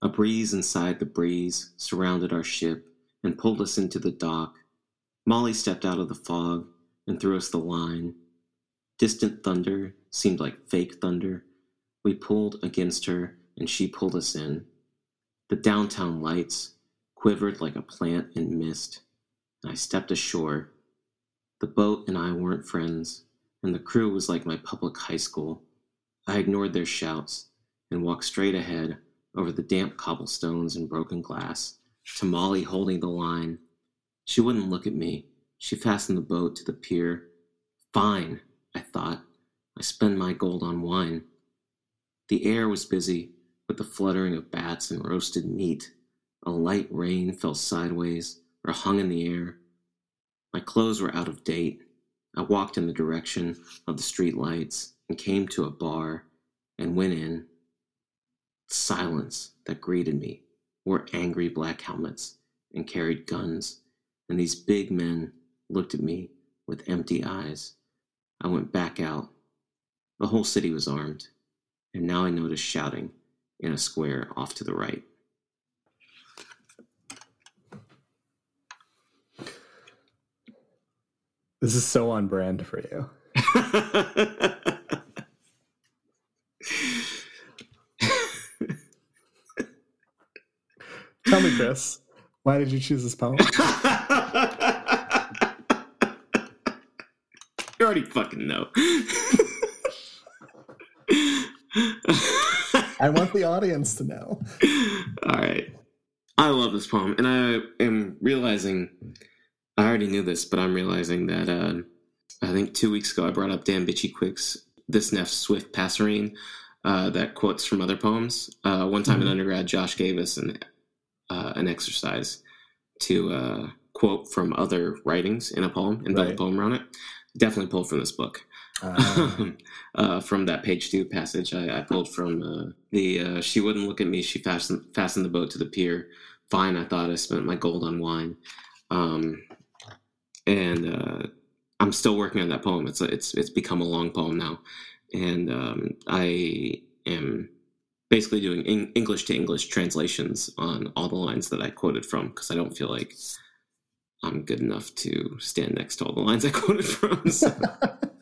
A breeze inside the breeze surrounded our ship and pulled us into the dock. Molly stepped out of the fog and threw us the line. Distant thunder seemed like fake thunder. We pulled against her and she pulled us in. The downtown lights quivered like a plant in mist. I stepped ashore. The boat and I weren't friends, and the crew was like my public high school. I ignored their shouts and walked straight ahead over the damp cobblestones and broken glass to Molly holding the line. She wouldn't look at me. She fastened the boat to the pier. Fine, I thought. I spend my gold on wine. The air was busy with the fluttering of bats and roasted meat. A light rain fell sideways or hung in the air. My clothes were out of date. I walked in the direction of the street lights and came to a bar and went in. Silence that greeted me wore angry black helmets and carried guns, and these big men looked at me with empty eyes. I went back out. The whole city was armed, and now I noticed shouting in a square off to the right. This is so on brand for you. Tell me, Chris, why did you choose this poem? you already fucking know. I want the audience to know. All right. I love this poem, and I am realizing I already knew this, but I'm realizing that uh, I think two weeks ago I brought up Dan Beachy-Quick's This Nest Swift Passerine uh, that quotes from other poems. Uh, one time in Mhm. undergrad, Josh gave us an, uh, an exercise to uh, quote from other writings in a poem and build Right. a poem around it. Definitely pulled from this book. Uh, uh, from that page two passage, I, I pulled from uh, the uh, "She wouldn't look at me. She fastened fastened the boat to the pier. Fine, I thought I spent my gold on wine." Um, and uh, I'm still working on that poem. It's it's it's become a long poem now, and um, I am basically doing in- English to English translations on all the lines that I quoted from because I don't feel like I'm good enough to stand next to all the lines I quoted from. So.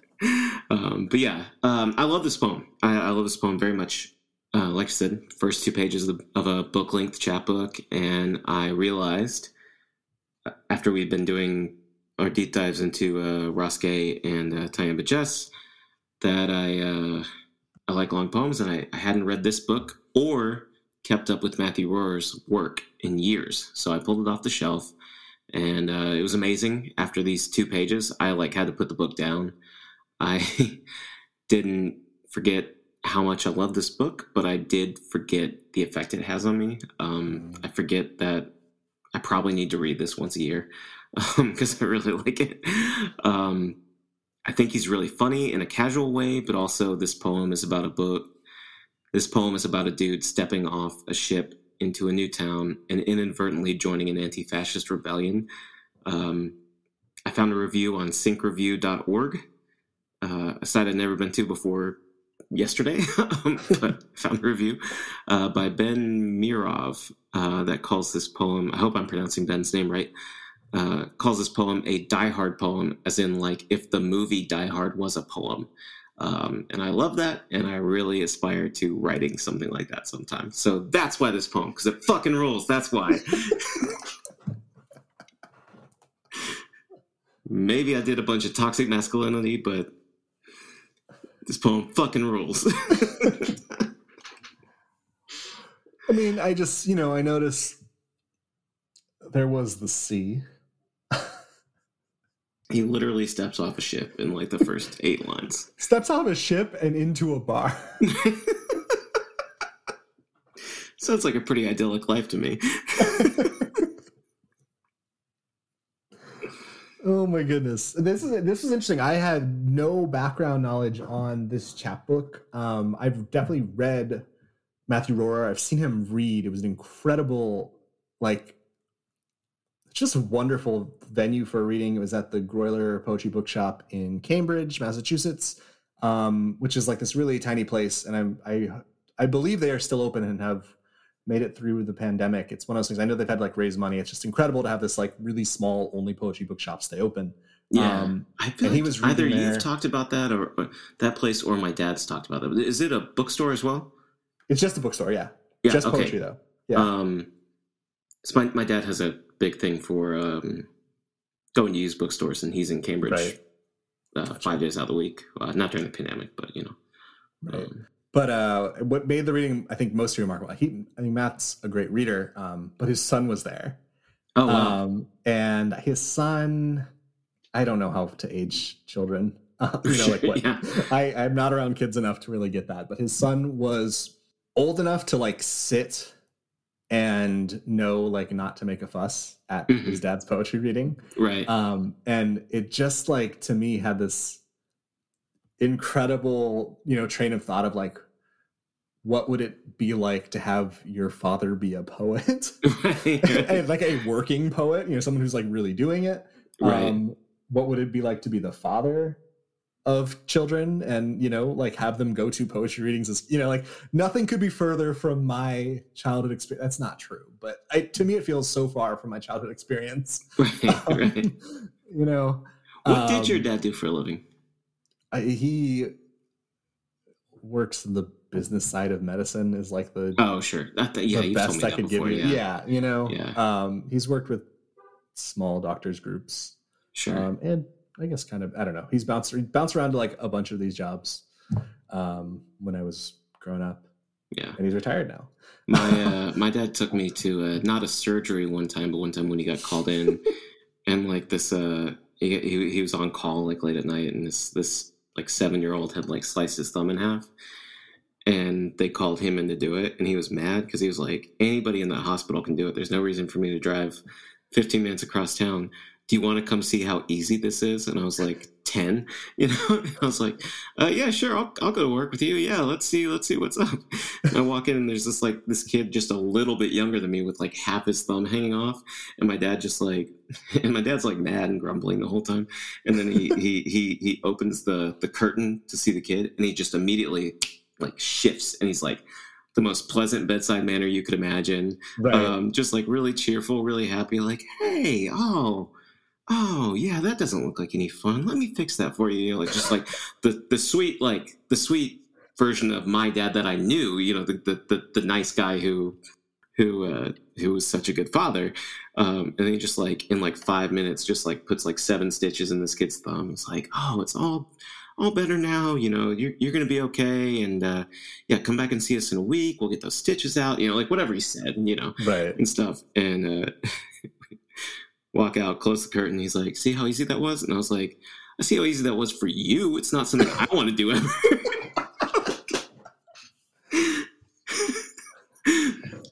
um, but yeah, um, I love this poem. I, I love this poem very much. Uh, like I said, first two pages of, the, of a book length chapbook, and I realized uh, after we'd been doing our deep dives into uh, Gay and uh, Tyehimba Jess that I uh, I like long poems, and I, I hadn't read this book or kept up with Matthew Rohrer's work in years. So I pulled it off the shelf, and uh, it was amazing. After these two pages, I like had to put the book down. I didn't forget how much I love this book, but I did forget the effect it has on me. Um, I forget that I probably need to read this once a year because um, I really like it. Um, I think he's really funny in a casual way, but also this poem is about a book. This poem is about a dude stepping off a ship into a new town and inadvertently joining an anti fascist rebellion. Um, I found a review on sinkreview.org, uh, a site I'd never been to before yesterday, um, but found a review uh, by Ben Mirov uh, that calls this poem, I hope I'm pronouncing Ben's name right, uh, calls this poem a Die Hard poem, as in, like, if the movie Die Hard was a poem. Um, and I love that, and I really aspire to writing something like that sometime. So that's why this poem, because it fucking rules. That's why. Maybe I did a bunch of toxic masculinity, but this poem fucking rules. I mean, I just, you know, I noticed there was the sea he literally steps off a ship in like the first eight lines. Steps off a ship and into a bar. Sounds like a pretty idyllic life to me. Oh my goodness, this is this is interesting. I had no background knowledge on this chapbook. Um, I've definitely read Matthew Rohrer. I've seen him read. It was an incredible, like just wonderful venue for reading. It was at the Grolier Poetry Bookshop in Cambridge, Massachusetts, um, which is like this really tiny place. And I'm, I I believe they are still open and have made it through the pandemic. It's one of those things. I know they've had like raise money. It's just incredible to have this like really small only poetry bookshop stay open. Yeah, um, I feel like he was either there. you've talked about that or, or, that place, or my dad's talked about it. Is it a bookstore as well? It's just a bookstore. Yeah, yeah just okay. poetry though. Yeah. Um, so my my dad has a big thing for um, going to use bookstores, and he's in Cambridge right. uh, five days out of the week. Uh, not during the pandemic, but you know. Right. Um, but uh, what made the reading, I think, most remarkable. He, I think Matt's a great reader, um, but his son was there. Oh, wow. Um, and his son, I don't know how to age children. Uh, you know, like what? yeah. I, I'm not around kids enough to really get that. But his son was old enough to like sit and know like not to make a fuss at mm-hmm. his dad's poetry reading. Right. Um, and it just like to me had this incredible, you know, train of thought of like, what would it be like to have your father be a poet? and like a working poet, you know, someone who's like really doing it. Right. Um, what would it be like to be the father of children and you know like have them go to poetry readings is you know like nothing could be further from my childhood experience that's not true but I, to me it feels so far from my childhood experience right, um, right. you know what um, did your um, dad do for a living I, he works in the business side of medicine is like the oh sure that, yeah the best i could before, give you yeah. yeah you know yeah. um he's worked with small doctors groups sure um, and I guess kind of I don't know. He's bounced he bounced around to like a bunch of these jobs um, when I was growing up. Yeah, and he's retired now. my uh, my dad took me to a, not a surgery one time, but one time when he got called in, and like this uh, he, he he was on call like late at night, and this this like seven year old had like sliced his thumb in half, and they called him in to do it, and he was mad because he was like anybody in that hospital can do it. There's no reason for me to drive 15 minutes across town do you want to come see how easy this is? And I was like, 10, you know? I was like, uh, yeah, sure. I'll, I'll go to work with you. Yeah. Let's see. Let's see what's up. And I walk in and there's this like, this kid just a little bit younger than me with like half his thumb hanging off. And my dad just like, and my dad's like mad and grumbling the whole time. And then he, he, he, he opens the, the curtain to see the kid and he just immediately like shifts and he's like, the most pleasant bedside manner you could imagine. Right. Um, just like really cheerful, really happy, like, hey, oh, oh yeah that doesn't look like any fun. Let me fix that for you, you know, like just like the the sweet like the sweet version of my dad that i knew you know the the, the, the nice guy who who uh who was such a good father um and he just like in like five minutes just like puts like seven stitches in this kid's thumb. It's like oh it's all all better now you know you're, you're gonna be okay and uh yeah come back and see us in a week. We'll get those stitches out you know like whatever he said you know right. and stuff. And uh walk out, close the curtain. He's like, "See how easy that was?" And I was like, I see how easy that was for you. It's not something I want to do ever.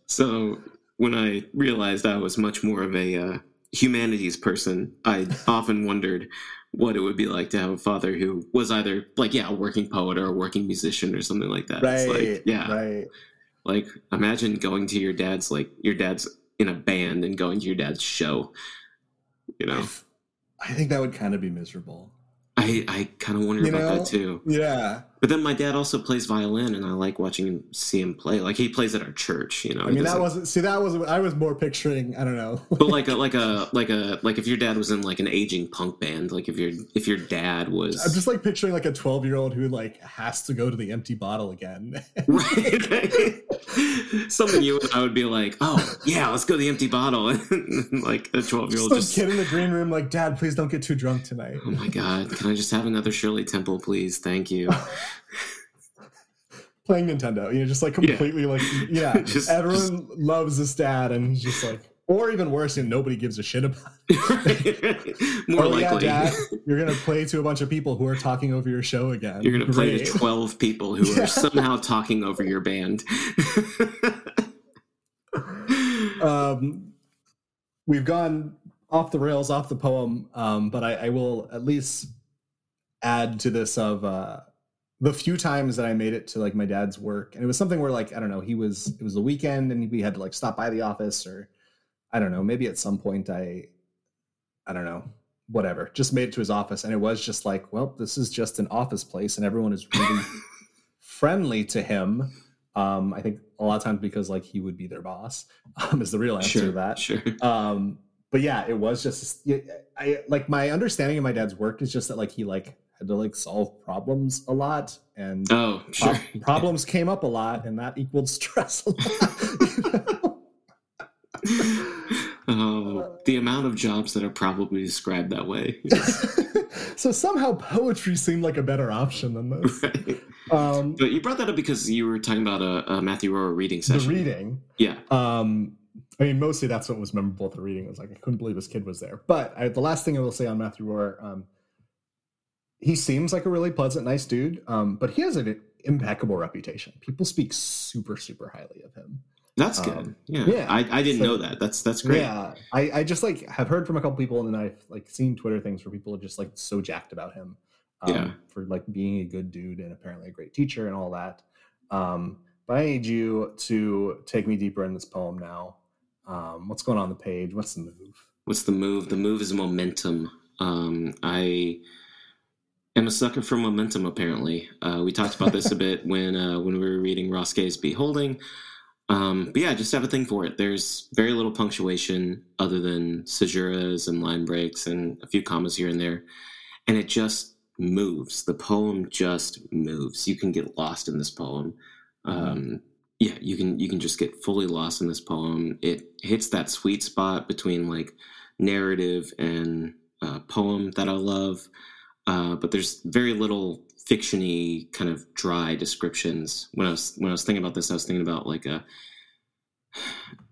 so when I realized I was much more of a uh, humanities person, I often wondered what it would be like to have a father who was either like yeah a working poet or a working musician or something like that. Right. It's like yeah, Right. like imagine going to your dad's like your dad's in a band and going to your dad's show. You know, I think that would kind of be miserable. I I kind of wonder You about know? that too. Yeah. But then my dad also plays violin, and I like watching him see him play. Like he plays at our church, you know. I mean, that wasn't. See, that was. I was more picturing. I don't know. but like a like a like a like if your dad was in like an aging punk band, like if your if your dad was I'm just like picturing like a 12 year old who like has to go to the empty bottle again. right something you and I would be like, oh yeah, let's go to the empty bottle, and like a twelve year old some just kid in the green room, like, Dad, please don't get too drunk tonight. oh my god, can I just have another Shirley Temple, please? Thank you. Playing Nintendo, you know, just like completely like, yeah, Just- everyone loves this dad, and he's just like, or even worse, and nobody gives a shit about. It. More oh likely. yeah, Dad, you're gonna play to a bunch of people who are talking over your show again. You're gonna play to twelve people who Yeah. are somehow talking over your band. um, we've gone off the rails, off the poem, um, but I, I will at least add to this of uh, the few times that I made it to like my dad's work, and it was something where like I don't know, he was it was the weekend, and we had to like stop by the office, or I don't know, maybe at some point I, I don't know, whatever, just made it to his office, and it was just like, well, this is just an office place, and everyone is really friendly to him. Um, I think a lot of times because like he would be their boss um, is the real answer sure, to that. sure. Um, but yeah, it was just I like my understanding of my dad's work is just that like he like had to like solve problems a lot and Oh, pro- sure. problems came up a lot and that equaled stress a lot. oh, the amount of jobs that are probably described that way. so somehow poetry seemed like a better option than this. Right. Um, But you brought that up because you were talking about a, a Matthew Rohrer reading session. the reading. Yeah. Um, I mean, mostly that's what was memorable at the reading. Was like I couldn't believe this kid was there. But I, the last thing I will say on Matthew Rohrer, um, he seems like a really pleasant, nice dude. Um, but he has an impeccable reputation. People speak super, super highly of him. That's Um, good. yeah. yeah. I, I didn't So- know that. That's that's great. Yeah, I, I just like have heard from a couple people, and then I've like seen Twitter things where people are just like so jacked about him. Um, Yeah. For like being a good dude and apparently a great teacher and all that. Um, but I need you to take me deeper in this poem now. Um, what's going on the page? What's the move? What's the move? The move is momentum. Um, I am a sucker for momentum. Apparently, uh, we talked about this a bit when uh, when we were reading Ross Gay's "Beholding." Um, but yeah, I just have a thing for it. There's very little punctuation other than caesuras and line breaks and a few commas here and there, and it just moves. The poem just moves. You can get lost in this poem. Um, yeah, you can you can just get fully lost in this poem. It hits that sweet spot between like narrative and uh, poem that I love, uh, but there's very little fictiony kind of dry descriptions. When I was when I was thinking about this, I was thinking about like a.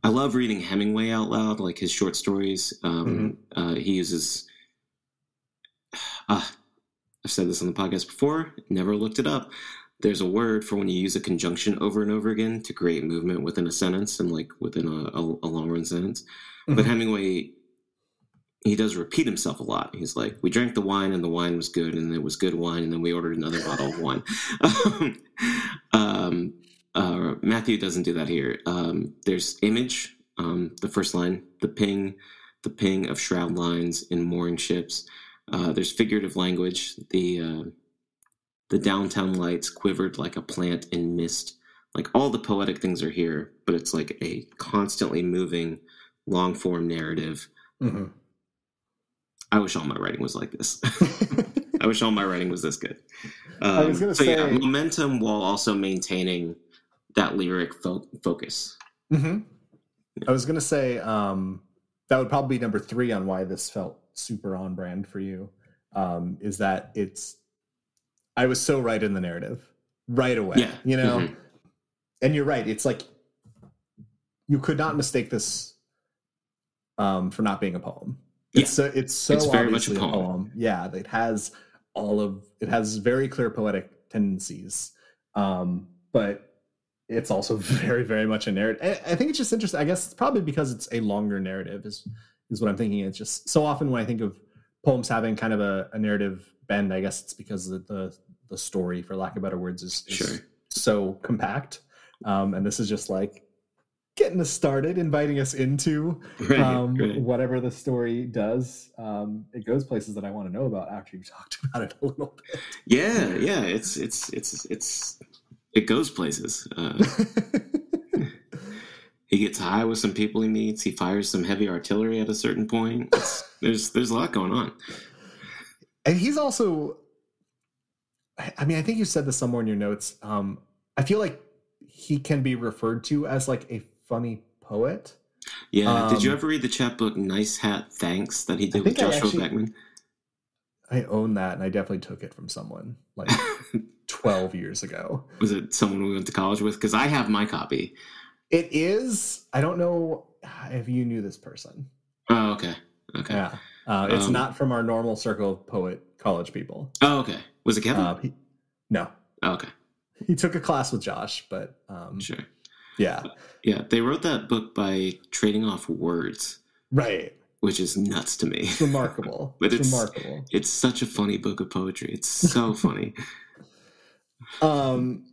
I love reading Hemingway out loud, like his short stories. Um, uh, he uses. Uh, I've said this on the podcast before. Never looked it up there's a word for when you use a conjunction over and over again to create movement within a sentence and like within a, a, a long run sentence. But Mhm. Hemingway, he does repeat himself a lot. He's like, we drank the wine and the wine was good and it was good wine and then we ordered another bottle of wine. um, uh, Matthew doesn't do that here. Um, there's image, um, the first line, the ping, the ping of shroud lines in mooring ships. Uh, there's figurative language, the uh, the downtown lights quivered like a plant in mist. Like all the poetic things are here, but it's like a constantly moving, long form narrative. Mhm. I wish all my writing was like this. I wish all my writing was this good. Um, I was gonna so yeah, momentum while also maintaining that lyric fo- focus. Mhm. I was gonna say um, that would probably be number three on why this felt super on brand for you. Um, is that it's I was so right in the narrative right away. Yeah. You know, Mhm. and you're right. It's like you could not mistake this um, for not being a poem. It's so it's so It's very much a obviously poem. Yeah, it has all of it has very clear poetic tendencies, um, but it's also very very much a narrative. I, I think it's just interesting. I guess it's probably because it's a longer narrative is is what I'm thinking. It's just so often when I think of poems having kind of a, a narrative bend, I guess it's because the, the the story, for lack of better words, is, is Sure. so compact. Um, and this is just like getting us started, inviting us into um, right. whatever the story does. Um, it goes places that I want to know about after you've talked about it a little Yeah, yeah. It's it's it's it's it goes places. Uh, he gets high with some people he meets. He fires some heavy artillery at a certain point. It's, there's there's a lot going on. and he's also, I I mean, I think you said this somewhere in your notes. Um, I feel like he can be referred to as like a funny poet. Yeah. Did you Um, ever read the chapbook "Nice Hat, Thanks" that he did with think I Joshua actually- Beckman? I own that, and I definitely took it from someone like 12 years ago. Was it someone we went to college with? Because I have my copy. It is. I don't know if you knew this person. Oh, okay. Okay. Yeah, uh, it's Um, not from our normal circle of poet college people. Oh, okay. Was it Kevin? Uh, he, no, oh, okay. he took a class with Josh, but um, Sure. Yeah, Yeah, they wrote that book by trading off words, right. which is nuts to me. It's remarkable. But it's, it's- remarkable. It's such a funny book of poetry. It's so funny. Um,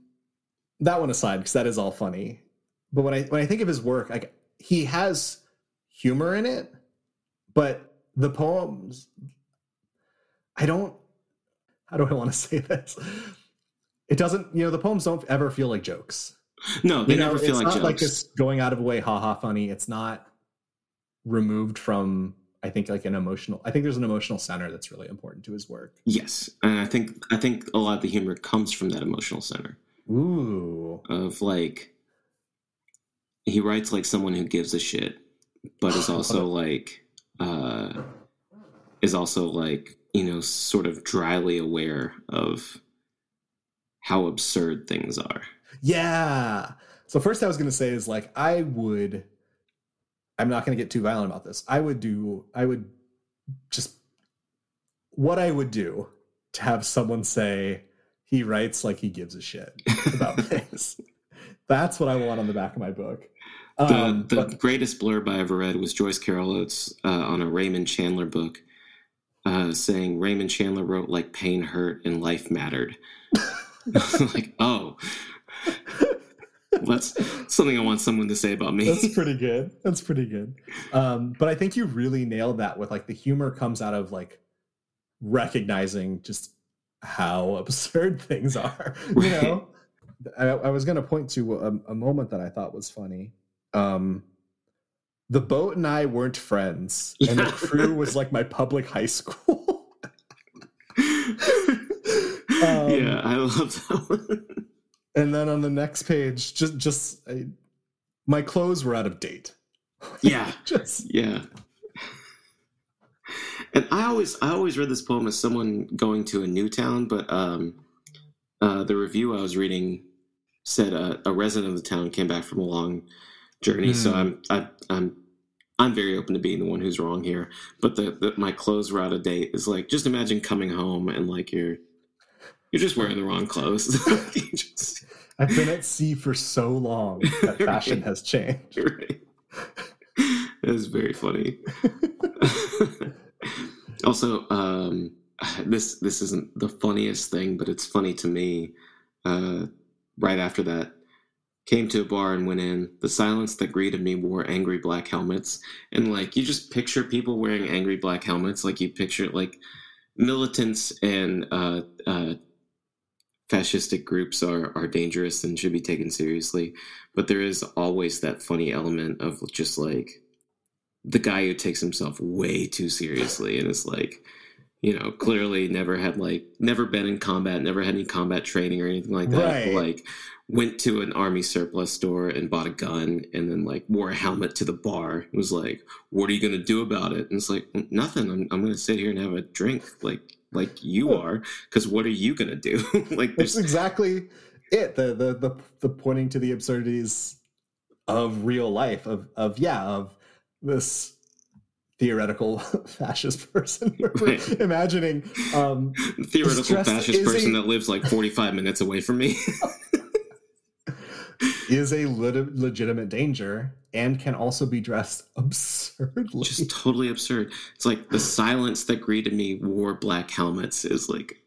that one aside, because that is all funny. But when I when I think of his work, like he has humor in it, but the poems, I don't. How do I want to say this? It doesn't. You know, the poems don't ever feel like jokes. No, they You know, never feel it's like not jokes. like this going out of a way, haha, funny. It's not removed from. I think like an emotional. I think there's an emotional center that's really important to his work. Yes, and I think I think a lot of the humor comes from that emotional center Ooh, of like he writes like someone who gives a shit, but is also like uh is also like you know sort of dryly aware of how absurd things are. Yeah. So first I was going to say is like I would I'm not going to get too violent about this. I would do I would just what I would do to have someone say he writes like he gives a shit about things. That's what I want on the back of my book. The, Um, the but- greatest blurb I ever read was Joyce Carol Oates uh, on a Raymond Chandler book, uh, saying Raymond Chandler wrote like pain hurt and life mattered. like, oh, that's something I want someone to say about me. That's pretty good. That's pretty good. Um, but I think you really nailed that with like the humor comes out of like recognizing just how absurd things are. You know, I, I was going to point to a, a moment that I thought was funny. Um, the boat and I weren't friends, and the crew was like my public high school. Um, yeah, I love that one. And then on the next page, just just I, my clothes were out of date. Yeah. just Yeah. And I always I always read this poem as someone going to a new town, but um, uh, the review I was reading said uh, a resident of the town came back from a long journey. So Hmm. I'm I, I'm I'm very open to being the one who's wrong here. But the, the my clothes were out of date is like just imagine coming home and like you're you're just wearing the wrong clothes. Just- I've been at sea for so long that fashion Right. has changed. right. It was very funny. also, um, this this isn't the funniest thing, but it's funny to me. Uh, right after that, came to a bar and went in. The silence that greeted me wore angry black helmets, and like you just picture people wearing angry black helmets, like you picture like militants and uh, uh, fascistic groups are are dangerous and should be taken seriously. But there is always that funny element of just like the guy who takes himself way too seriously and is like you know clearly never had like never been in combat never had any combat training or anything like that Right. like went to an army surplus store and bought a gun and then like wore a helmet to the bar It was like what are you going to do about it and it's like nothing i'm, I'm going to sit here and have a drink like like you are because what are you going to do like That's there's exactly it. The, the the the pointing to the absurdities of real life of of yeah of this theoretical fascist person. Imagining um, Theoretical fascist person a- that lives like 45 minutes away from me. is a lit- legitimate danger and can also be dressed absurdly. Just totally absurd. It's like the silence that greeted me wore black helmets is like,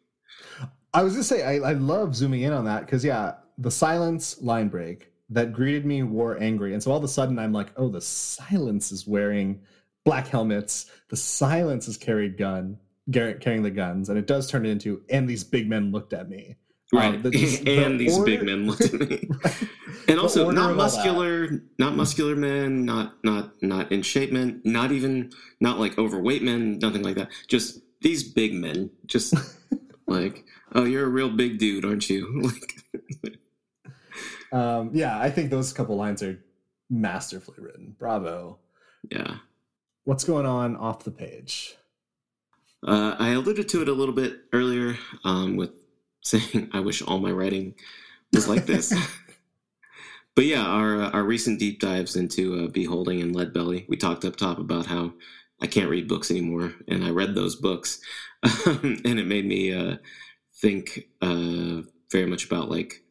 I was gonna say I, I love zooming in on that because yeah, the silence line break that greeted me wore angry, and so all of a sudden I'm like, oh, the silence is wearing black helmets. The silence is carried gun, carrying the guns, and it does turn it into. And these big men looked at me. Um, right. the- just the and these big men looked at me. Right. and also not of all that. muscular not muscular men not not not in shape men not even not like overweight men nothing like that just these big men just like oh you're a real big dude aren't you like Um, yeah, I think those couple lines are masterfully written. Bravo. yeah What's going on off the page? uh, i alluded to it a little bit earlier um, with saying i wish all my writing was like this but yeah our uh, our recent deep dives into uh, beholding and Leadbelly we talked up top about how i can't read books anymore and i read those books and it made me uh, think uh, very much about like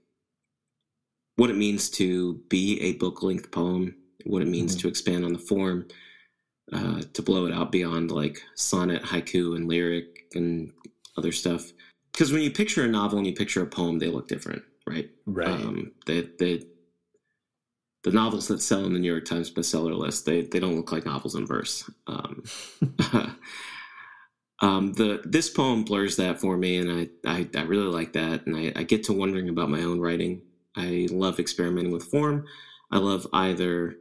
what it means to be a book length poem what it means Mhm. to expand on the form uh, to blow it out beyond like sonnet haiku and lyric and other stuff because when you picture a novel and you picture a poem they look different right Right. um, they, they, the novels that sell in the New York Times bestseller list, they, they don't look like novels in verse. Um, um, the this poem blurs that for me, and I, I, I really like that, and I, I get to wondering about my own writing. I love experimenting with form. I love either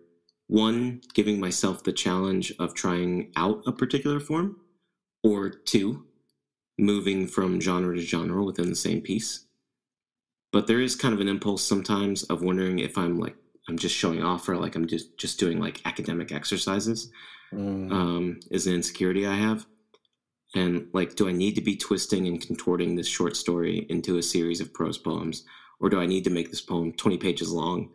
one giving myself the challenge of trying out a particular form, or two moving from genre to genre within the same piece but there is kind of an impulse sometimes of wondering if I'm like I'm just showing off or like I'm just just doing like academic exercises. Mm. Um, is an insecurity I have, and like, do I need to be twisting and contorting this short story into a series of prose poems, or do I need to make this poem 20 pages long?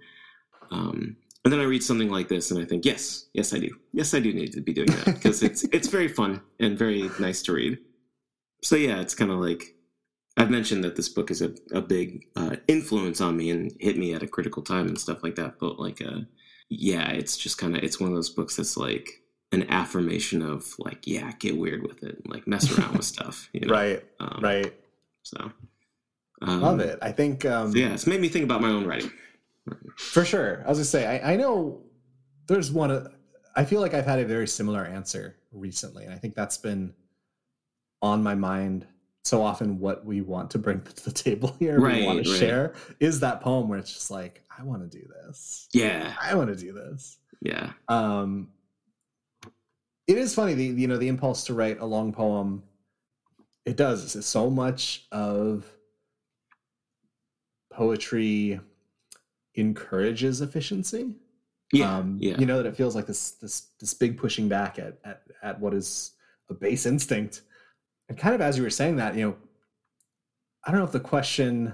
Um, and then I read something like this, and I think, yes, yes, I do, yes, I do need to be doing that because it's it's very fun and very nice to read. So yeah, it's kind of like I've mentioned that this book is a, a big uh, influence on me and hit me at a critical time and stuff like that. But like, uh, yeah, it's just kind of it's one of those books that's like an affirmation of like, yeah, get weird with it, like mess around with stuff, you know? right. Um, Right. So, um, Love it. I think um, so yeah, it's made me think about my own writing. for sure. I was gonna say I, I know there's one. of- I feel like I've had a very similar answer recently, and I think that's been on my mind so often. What we want to bring to the table here, Right, we want to right. share, is that poem where it's just like I want to do this. Yeah, I want to do this. yeah, Um, it is funny the you know the impulse to write a long poem. It does it's so much of poetry encourages efficiency. yeah, um, yeah. You know that it feels like this this this big pushing back at at at what is a base instinct. And kind of as you were saying that, you know, I don't know if the question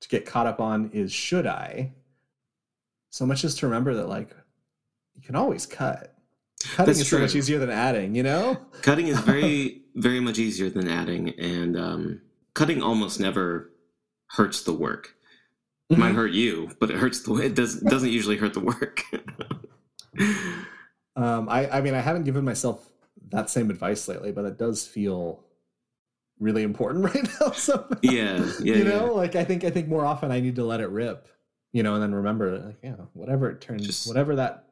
to get caught up on is should I? So much as to remember that like you can always cut. Cutting That's is so much easier than adding, you know? Cutting is very, very much easier than adding, and um, cutting almost never hurts the work. It might hurt you, but it hurts the it does doesn't usually hurt the work. Um, I, I mean, I haven't given myself that same advice lately, but it does feel really important right now. So, yeah, yeah, you yeah. know, like I think I think more often I need to let it rip, you know, and then remember, like, yeah, whatever it turns, Just- whatever that,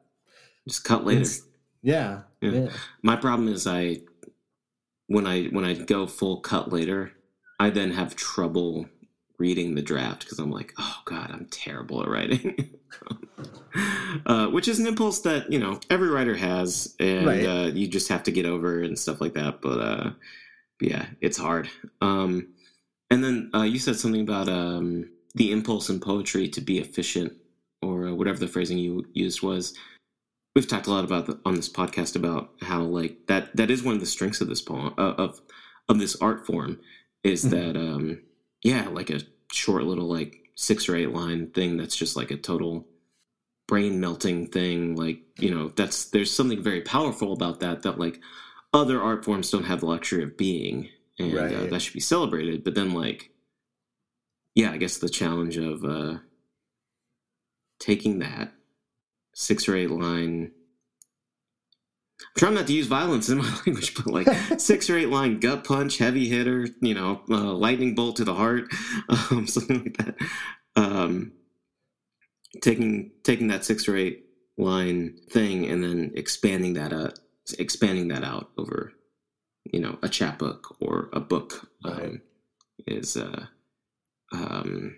Just cut later. yeah, Yeah. yeah, My problem is I when I when I go full cut later, I then have trouble reading the draft because I'm like, oh god, I'm terrible at writing. uh, which is an impulse that you know every writer has, and Right. uh, you just have to get over and stuff like that. But uh, yeah, it's hard. Um, and then uh, you said something about um, the impulse in poetry to be efficient, or uh, whatever the phrasing you used was we've talked a lot about the, on this podcast about how like that that is one of the strengths of this poem uh, of of this art form is Mhm. that um yeah like a short little like six or eight line thing that's just like a total brain melting thing like you know that's there's something very powerful about that that like other art forms don't have the luxury of being and uh, that should be celebrated but then like yeah i guess the challenge of uh taking that six or eight line I'm trying not to use violence in my language, but like six or eight line gut punch, heavy hitter, you know, uh, lightning bolt to the heart, um, something like that. Um, taking taking that six or eight line thing and then expanding that uh, expanding that out over, you know, a chapbook or a book um, Right. is uh, um,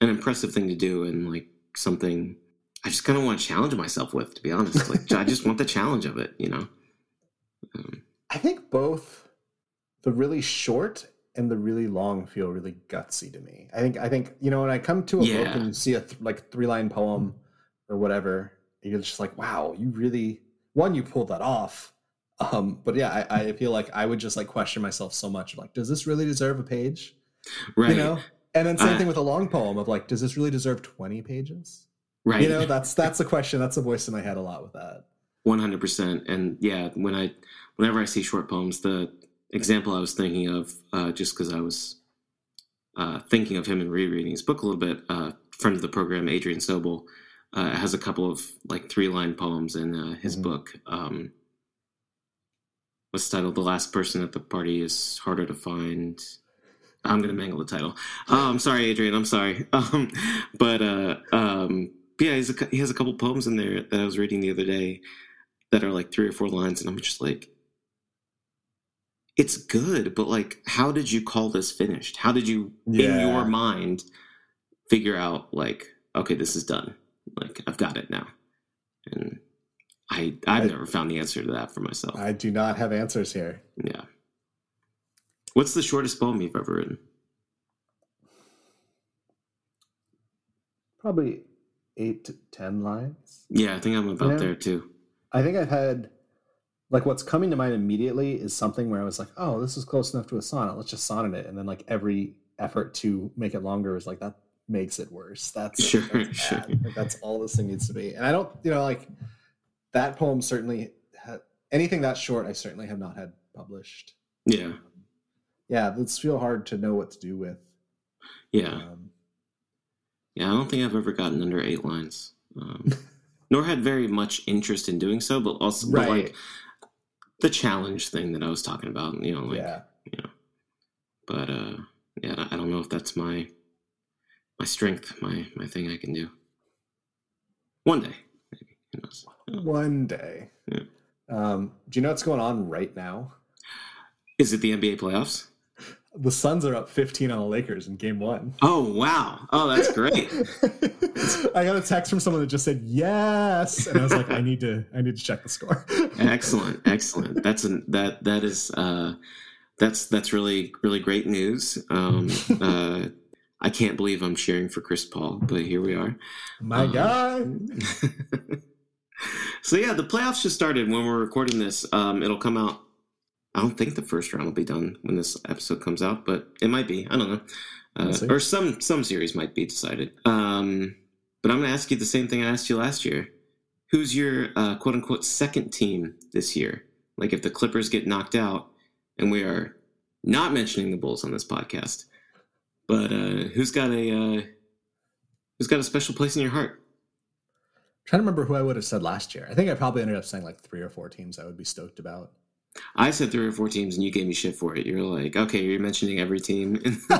an impressive thing to do and like something I just kind of want to challenge myself with, to be honest. Like I just want the challenge of it, you know. Um, I think both the really short and the really long feel really gutsy to me. I think I think you know when I come to a book and you see a th- like three line poem or whatever, you're just like, wow, you really one you pulled that off. Um, but yeah, I, I feel like I would just like question myself so much. Like, does this really deserve a page? right, You know. And then same I- thing with a long poem of like, does this really deserve twenty pages? right. You know, that's that's a question. That's a voice in my head a lot with that. One hundred percent, and yeah, when I, whenever I see short poems, the example I was thinking of, uh, just because I was uh, thinking of him and rereading his book a little bit, uh, friend of the program, Adrian Sobel, uh, has a couple of like three line poems in uh, his Mhm. book. Um, what's titled "The Last Person at the Party is Harder to Find." I'm gonna mangle the title. Oh, I'm sorry, Adrian. I'm sorry. Um, but uh, um, yeah, he's a, he has a couple poems in there that I was reading the other day that are like three or four lines, and I'm just like, it's good, but like, how did you call this finished? How did you, in your mind, figure out like, okay, this is done. Like, I've got it now, and I I've I- never found the answer to that for myself. I do not have answers here. yeah. What's the shortest poem you've ever written? Probably eight to ten lines. Yeah, I think I'm about Yeah. there too. I think I've had like what's coming to mind immediately is something where I was like, oh, this is close enough to a sonnet. Let's just sonnet it. And then like every effort to make it longer is like that makes it worse. That's Sure, that's sure. Like, that's all this thing needs to be. And I don't, you know, like that poem certainly ha- anything that short. I certainly have not had published. Yeah, Yeah, it's feel hard to know what to do with. yeah. Um, Yeah, I don't think I've ever gotten under eight lines, um, nor had very much interest in doing so. But also, but like the challenge thing that I was talking about, you know, like, yeah. but uh, yeah, I don't know if that's my my strength, my my thing I can do. One day, maybe. Who knows? One day. Yeah. Um, do you know what's going on right now? Is it the NBA playoffs? The Suns are up 15 on the Lakers in game one. Oh wow! Oh, that's great. I got a text from someone that just said yes, and I was like, I need to, I need to check the score. excellent, excellent. That's an that that is uh, that's that's really really great news. Um, uh, I can't believe I'm cheering for Chris Paul, but here we are. My Um, guy. so yeah, the playoffs just started when we're recording this. Um, it'll come out. I don't think the first round will be done when this episode comes out, but it might be. I don't know. Uh, or some some series might be decided. Um, but I'm going to ask you the same thing I asked you last year. Who's your uh, quote unquote second team this year? Like if the Clippers get knocked out, and we are not mentioning the Bulls on this podcast, but uh, who's got a uh, who's got a special place in your heart? trying to remember who I would have said last year. I think I probably ended up saying like three or four teams I would be stoked about. I said three or four teams, and you gave me shit for it. You're like, okay, you're mentioning every team.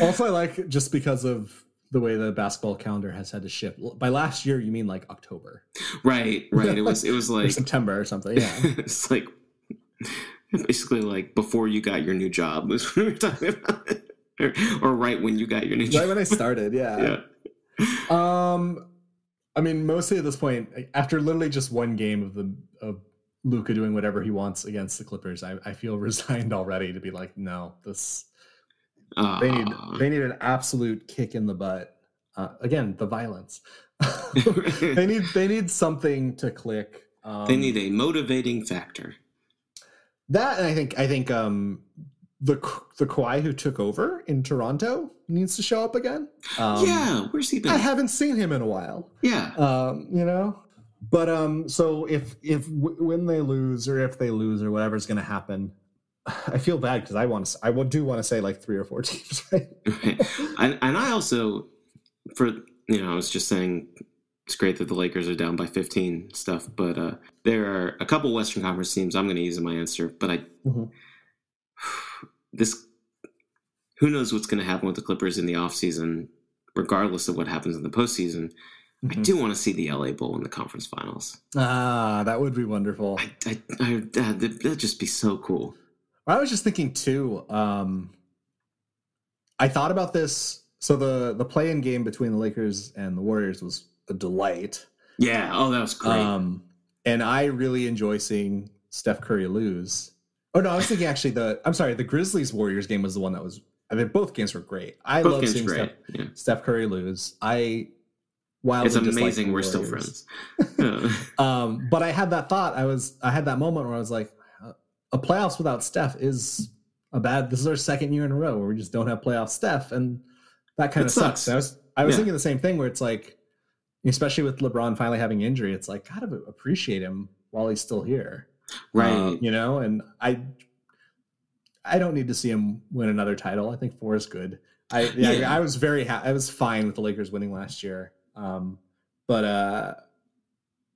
Also, I like just because of the way the basketball calendar has had to shift. By last year, you mean like October right, right. It was, it was or like, September or something? Yeah. it's like basically like before you got your new job was what we were talking about, or, or right when you got your new right job. Right when I started. Yeah, yeah. Um, I mean, mostly at this point, after literally just one game of the of Luka doing whatever he wants against the Clippers, I, I feel resigned already to be like, no, this they need they need an absolute kick in the butt. Uh, again, the violence. they need they need something to click. Um, they need a motivating factor. That, and I think I think um, the the Kawhi who took over in Toronto needs to show up again. Um, yeah, where's he been? I haven't seen him in a while. Yeah, um, you know. But um, so if if w- when they lose or if they lose or whatever's going to happen, I feel bad because I want to. I do want to say like three or four teams, right? and, and I also, for you know, I was just saying it's great that the Lakers are down by 15 stuff, but uh, there are a couple Western Conference teams I'm going to use in my answer, but I mm-hmm. this who knows what's going to happen with the Clippers in the offseason, regardless of what happens in the postseason. Mm-hmm. I do want to see the LA Bowl in the conference finals. Ah, that would be wonderful. I, I, I that'd just be so cool. I was just thinking too. Um, I thought about this. So the the play in game between the Lakers and the Warriors was a delight. Yeah. Oh, that was great. Um, and I really enjoy seeing Steph Curry lose. Oh no, I was thinking actually the I'm sorry, the Grizzlies Warriors game was the one that was. I mean, both games were great. I both love seeing Steph, yeah. Steph, Curry lose. I wildly it's amazing we're still friends. um, but I had that thought. I was I had that moment where I was like, a playoffs without Steph is a bad. This is our second year in a row where we just don't have playoff Steph, and that kind of sucks. sucks. I was I was yeah. thinking the same thing where it's like, especially with LeBron finally having injury, it's like gotta appreciate him while he's still here, right? Um, you know, and I I don't need to see him win another title. I think four is good. I yeah, yeah. I was very ha- I was fine with the Lakers winning last year, um, but uh,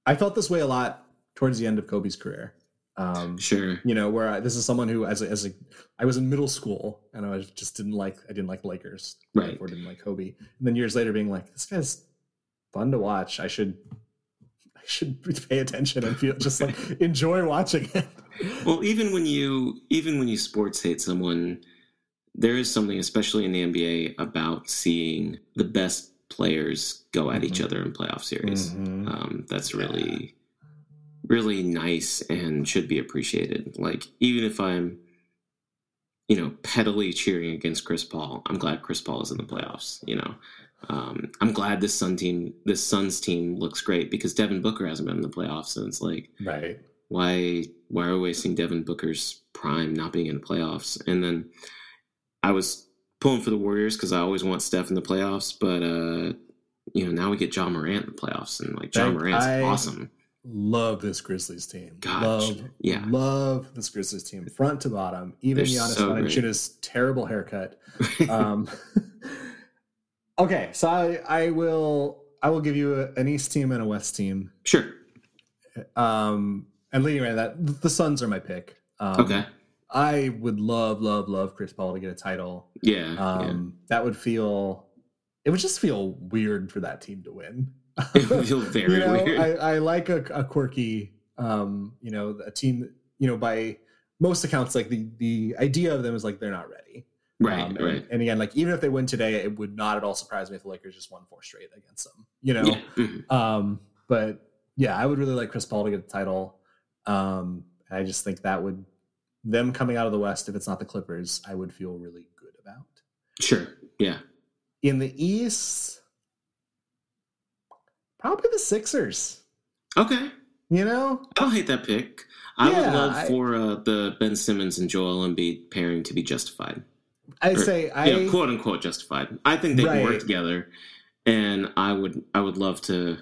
I felt this way a lot towards the end of Kobe's career. Um, sure. You know, where I, this is someone who, as a, as a, I was in middle school and I was just didn't like, I didn't like Lakers, right? Or didn't like Kobe. And then years later, being like, this guy's fun to watch. I should, I should pay attention and feel just like enjoy watching it. Well, even when you, even when you sports hate someone, there is something, especially in the NBA, about seeing the best players go at mm-hmm. each other in playoff series. Mm-hmm. Um, that's really really nice and should be appreciated. Like even if I'm, you know, pettily cheering against Chris Paul, I'm glad Chris Paul is in the playoffs. You know, um, I'm glad this Sun team, this Suns team looks great because Devin Booker hasn't been in the playoffs, and it's like, right? Why why are we wasting Devin Booker's prime not being in the playoffs? And then I was pulling for the Warriors because I always want Steph in the playoffs, but uh, you know now we get Ja Morant in the playoffs, and like Ja Morant's I, awesome love this Grizzlies team. Gosh, love, yeah, love this Grizzlies team, front to bottom. Even They're Giannis so Valanciunas' terrible haircut. um, okay, so I, I will I will give you a, an East team and a West team. Sure. Um, and leading right that the Suns are my pick. Um, okay. I would love, love, love Chris Paul to get a title. Yeah, um, yeah. That would feel. It would just feel weird for that team to win. It would feel very you know, weird. I, I like a, a, quirky, um, you know, a team. You know, by most accounts, like the the idea of them is like they're not ready. Right, um, right. And, and, again, like even if they win today, it would not at all surprise me if the Lakers just won four straight against them. You know, yeah. Mm-hmm. um, but yeah, I would really like Chris Paul to get the title. Um, I just think that would them coming out of the West, if it's not the Clippers, I would feel really good about. Sure. Yeah. In the East, Probably the Sixers. Okay. You know, I don't hate that pick. I yeah, would love I, for uh, the Ben Simmons and Joel Embiid pairing to be justified. I say, I know, quote unquote justified. I think they right. can work together, and I would, I would love to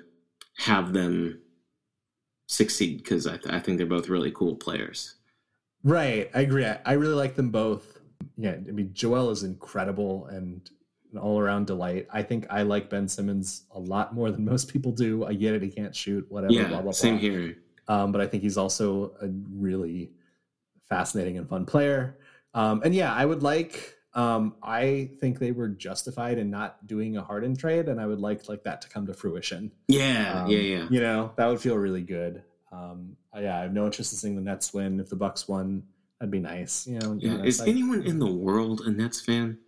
have them succeed because I, th- I think they're both really cool players. Right, I agree. I, I really like them both. Yeah, I mean, Joel is incredible, and an all around delight. I think I like Ben Simmons a lot more than most people do. I get it; he can't shoot, whatever. Yeah, blah, blah, same here. Um, but I think he's also a really fascinating and fun player. Um, and yeah, I would like. Um, I think they were justified in not doing a Harden trade, and I would like like that to come to fruition. Yeah, um, yeah, yeah. You know, that would feel really good. Um, yeah, I have no interest in seeing the Nets win. If the Bucks won, that'd be nice. You know, yeah. Is like, anyone in the world a Nets fan?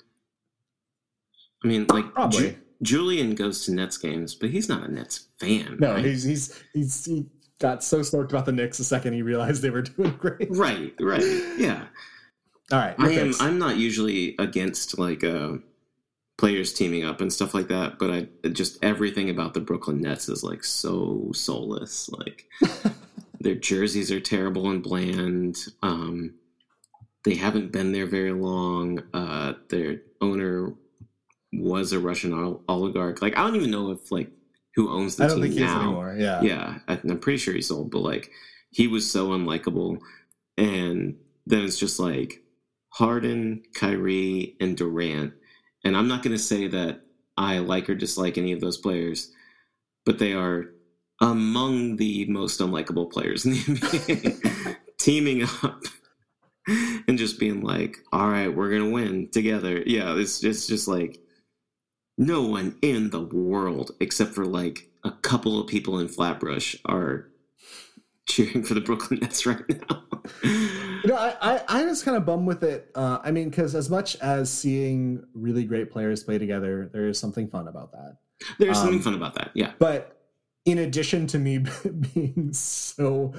I mean, like Probably. Ju- Julian goes to Nets games, but he's not a Nets fan. No, right? he's he's he's he got so stoked about the Knicks the second he realized they were doing great. Right, right, yeah. All right, I am. I'm not usually against like uh, players teaming up and stuff like that, but I just everything about the Brooklyn Nets is like so soulless. Like their jerseys are terrible and bland. Um, they haven't been there very long. Uh, their owner was a Russian ol- oligarch. Like I don't even know if like who owns the I don't team think now. anymore. Yeah. Yeah, I, I'm pretty sure he sold, but like he was so unlikable. And then it's just like Harden, Kyrie, and Durant. And I'm not going to say that I like or dislike any of those players, but they are among the most unlikable players in the NBA. Teaming up and just being like, all right, we're going to win together. Yeah, it's, it's just like no one in the world except for like a couple of people in Flatbush are cheering for the Brooklyn Nets right now. You know, I, I, I was kind of bummed with it. Uh, I mean, because as much as seeing really great players play together, there is something fun about that. There's something Um, fun about that. Yeah. But in addition to me being so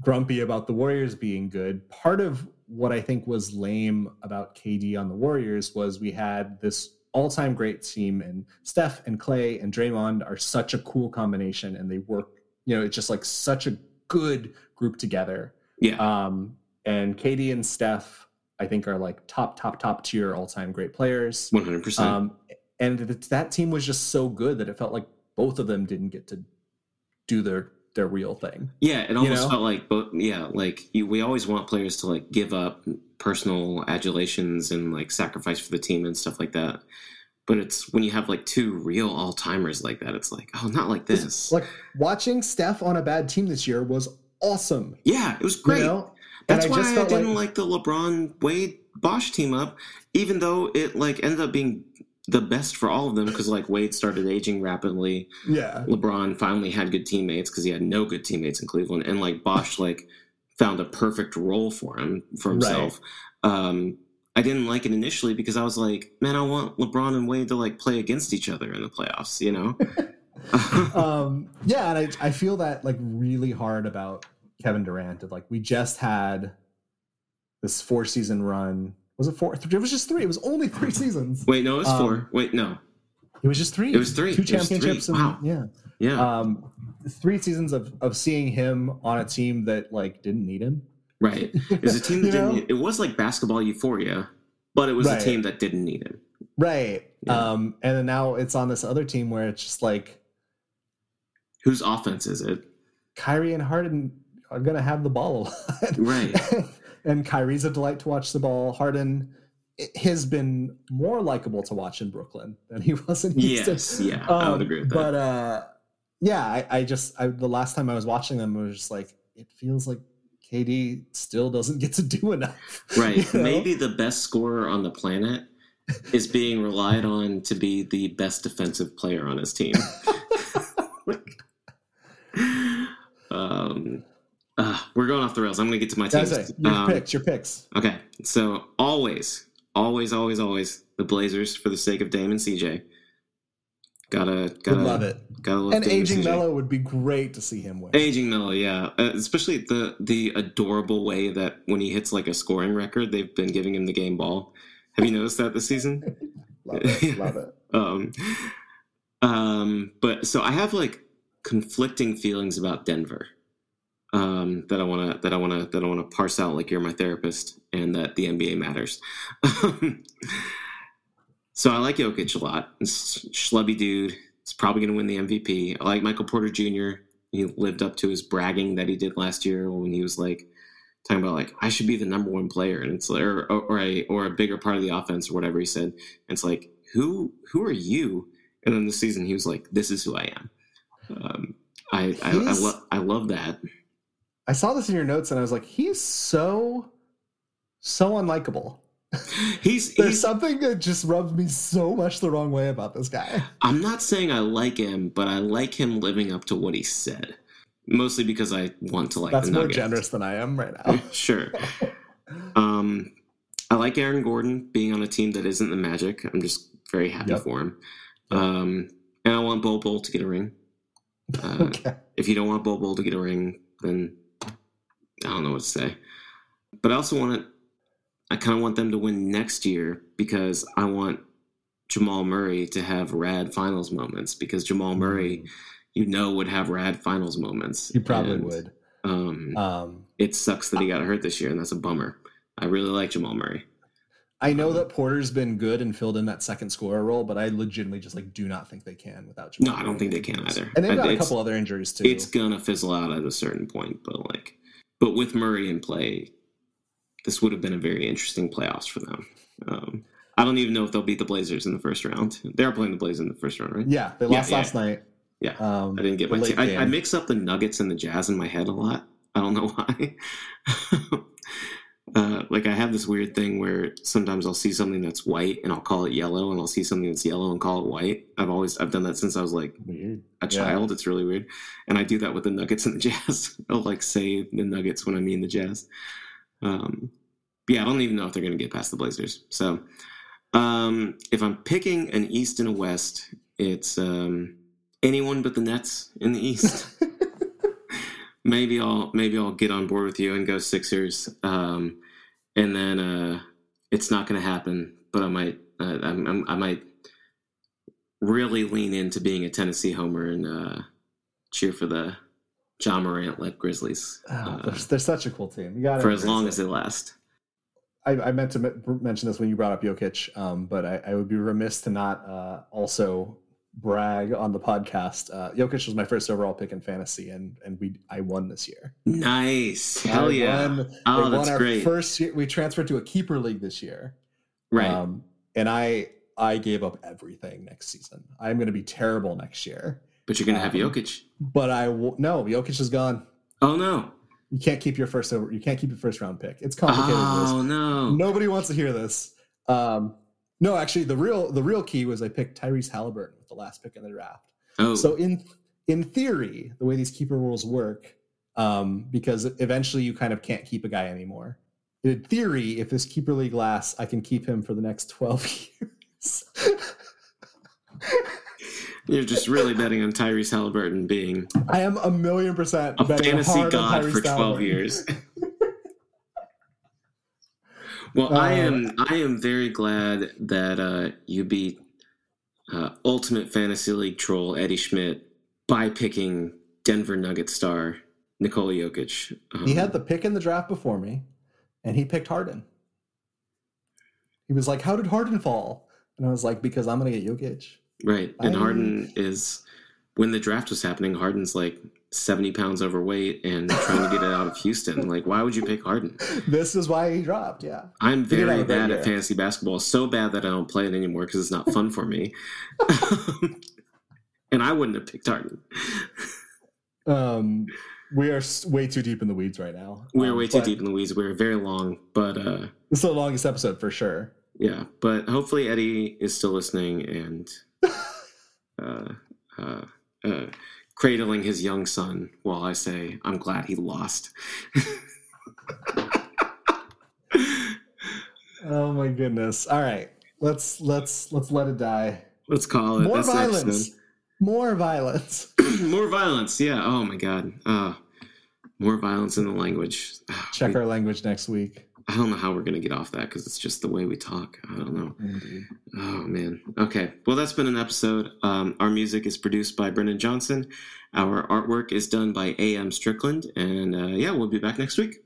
grumpy about the Warriors being good, part of what I think was lame about KD on the Warriors was we had this all-time great team, and Steph and Clay and Draymond are such a cool combination, and they work. You know, it's just like such a good group together. Yeah. Um, and KD and Steph, I think, are like top, top, top tier all-time great players. 100%. Um, and th- that team was just so good that it felt like both of them didn't get to do their their real thing. yeah, it almost know? felt like both yeah, like you, we always want players to like give up personal adulations and like sacrifice for the team and stuff like that. But it's when you have like two real all timers like that, it's like, oh, not like this. Like watching Steph on a bad team this year was awesome. yeah, it was You great. know? And That's I why just I didn't like- like, the LeBron Wade Bosh team up, even though it like ended up being the best for all of them because like Wade started aging rapidly. Yeah. LeBron finally had good teammates because he had no good teammates in Cleveland, and like Bosh like found a perfect role for him for himself. Um, I didn't like it initially because I was like, man, I want LeBron and Wade to like play against each other in the playoffs, you know? um, yeah, and I, I feel that like really hard about Kevin Durant. Of like we just had this four season run. Was it four? It was just three. It was only three seasons. Wait, no, it was Um, four. Wait, no, It was just three. It was three. Two It three. championships. And, Wow. Yeah. yeah, um three seasons of of seeing him on a team that like didn't need him right. It was a team that didn't. It was like basketball euphoria, but it was Right. a team that didn't need him. right Yeah. um and then now it's on this other team where it's just like Whose offense is it? Kyrie and Harden are gonna have the ball a lot Right. and Kyrie's a delight to watch the ball Harden has been more likable to watch in Brooklyn than he was in Houston Yes, yeah, I would Um, agree with that. But uh, yeah, I, I just I, the last time I was watching them, I was just like, it feels like KD still doesn't get to do enough. Right. you know? Maybe the best scorer on the planet is being relied on to be the best defensive player on his team. um, uh, we're going off the rails. I'm going to get to my team. your Um, picks, your picks. Okay. So always, always, always, always the Blazers for the sake of Dame and CJ. Gotta, gotta love it. Gotta love And Dame aging CJ. Melo would be great to see him win. Aging Melo, yeah, uh, especially the the adorable way that when he hits like a scoring record, they've been giving him the game ball. Have you noticed that this season? love it, love it. Um, um, but so I have like conflicting feelings about Denver. Um, that I want to that I want to that I want to parse out like you're my therapist and that the NBA matters. so I like Jokic a lot. It's schlubby dude. He's probably going to win the MVP. I like Michael Porter Jr. He lived up to his bragging that he did last year when he was like talking about like I should be the number one player, and it's like or or a or a bigger part of the offense or whatever he said. And it's like who who are you? And then this season he was like, this is who I am. Um, I I, I, lo- I love that. I saw this in your notes and I was like, he's so so unlikable. He's, There's he's something that just rubs me so much the wrong way about this guy. I'm not saying I like him, but I like him living up to what he said. Mostly because I want to like That's the more generous than I am right now. sure. Um, I like Aaron Gordon being on a team that isn't the Magic. I'm just very happy Yep. for him. Um, and I want Bol Bol to get a ring. Uh, okay. If you don't want Bol Bol to get a ring, then I don't know what to say. But I also want it. I kind of want them to win next year because I want Jamal Murray to have rad finals moments because Jamal Murray, you know, would have rad finals moments. He probably And, would. Um, Um, it sucks that he got hurt this year, and that's a bummer. I really like Jamal Murray. I know that Porter's been good and filled in that second scorer role, but I legitimately just like do not think they can without Jamal. No, I don't think they can either. And they've got a couple other injuries too. It's gonna fizzle out at a certain point, but like, but with Murray in play, this would have been a very interesting playoffs for them. Um, I don't even know if they'll beat the Blazers in the first round. They are playing the Blazers in the first round, right? Yeah, they lost yeah, last night. Yeah, um, I didn't get my. Team. I, I mix up the Nuggets and the Jazz in my head a lot. I don't know why. uh, like I have this weird thing where sometimes I'll see something that's white and I'll call it yellow, and I'll see something that's yellow and call it white. I've always I've done that since I was like weird. a child. Yeah. It's really weird, and I do that with the Nuggets and the Jazz. I'll like say the Nuggets when I mean the Jazz. Um, yeah, I don't even know if they're going to get past the Blazers. So um, if I'm picking an East and a West, it's um, anyone but the Nets in the East. maybe I'll maybe I'll get on board with you and go Sixers. Um, and then uh, it's not going to happen, but I might uh, I'm, i might really lean into being a Tennessee homer and uh, cheer for the Ja Morant led Grizzlies. Oh, they're, they're, such a cool team. You got for as long as they last. I, I, meant to mention this when you brought up Jokic, um, but I, I, would be remiss to not uh, also brag on the podcast. Uh, Jokic was my first overall pick in fantasy, and and we I won this year. Nice, hell I yeah! Won, oh, that's great. First, year, we transferred to a keeper league this year, right? Um, and I I gave up everything next season. I'm going to be terrible next year. But you're going to um, have Jokic. But I w- no, Jokic is gone. Oh no! You can't keep your first over. You can't keep your first round pick. It's complicated. Oh no! Nobody wants to hear this. Um, no, actually, the real the real key was I picked Tyrese Halliburton with the last pick in the draft. Oh. So in in theory, the way these keeper rules work, um, because eventually you kind of can't keep a guy anymore. In theory, if this keeper league lasts, I can keep him for the next twelve years. You're just really betting on Tyrese Halliburton being. I am a million percent a fantasy god for twelve years. Well, uh, I am I am very glad that uh, you beat uh, Ultimate Fantasy League troll Eddie Schmidt by picking Denver Nugget star Nikola Jokic. Um, he had the pick in the draft before me, and he picked Harden. He was like, "How did Harden fall?" And I was like, "Because I'm going to get Jokic." Right, and Harden is when the draft was happening. Harden's like 70 pounds overweight and trying to get it out of Houston. Like, why would you pick Harden? This is why he dropped. Yeah. I'm very bad at fantasy basketball. So bad that I don't play it anymore because it's not fun for me. and I wouldn't have picked Harden. Um, we are way too deep in the weeds right now. We're um, way too deep in the weeds. We're very long, but uh, this is the longest episode for sure. Yeah, but hopefully Eddie is still listening and Uh, uh, uh, cradling his young son while I say, I'm glad he lost. oh my goodness. All right. Let's let's let's let it die. Let's call it more violence. More violence. more violence. Yeah. Oh my god. Uh, more violence in the language. Ah, Check we, our language next week. I don't know how we're going to get off that because it's just the way we talk. I don't know. Indeed. Oh, man. Okay. Well, that's been an episode. Um, our music is produced by Brendan Johnson. Our artwork is done by A.M. Strickland. And uh, yeah, we'll be back next week.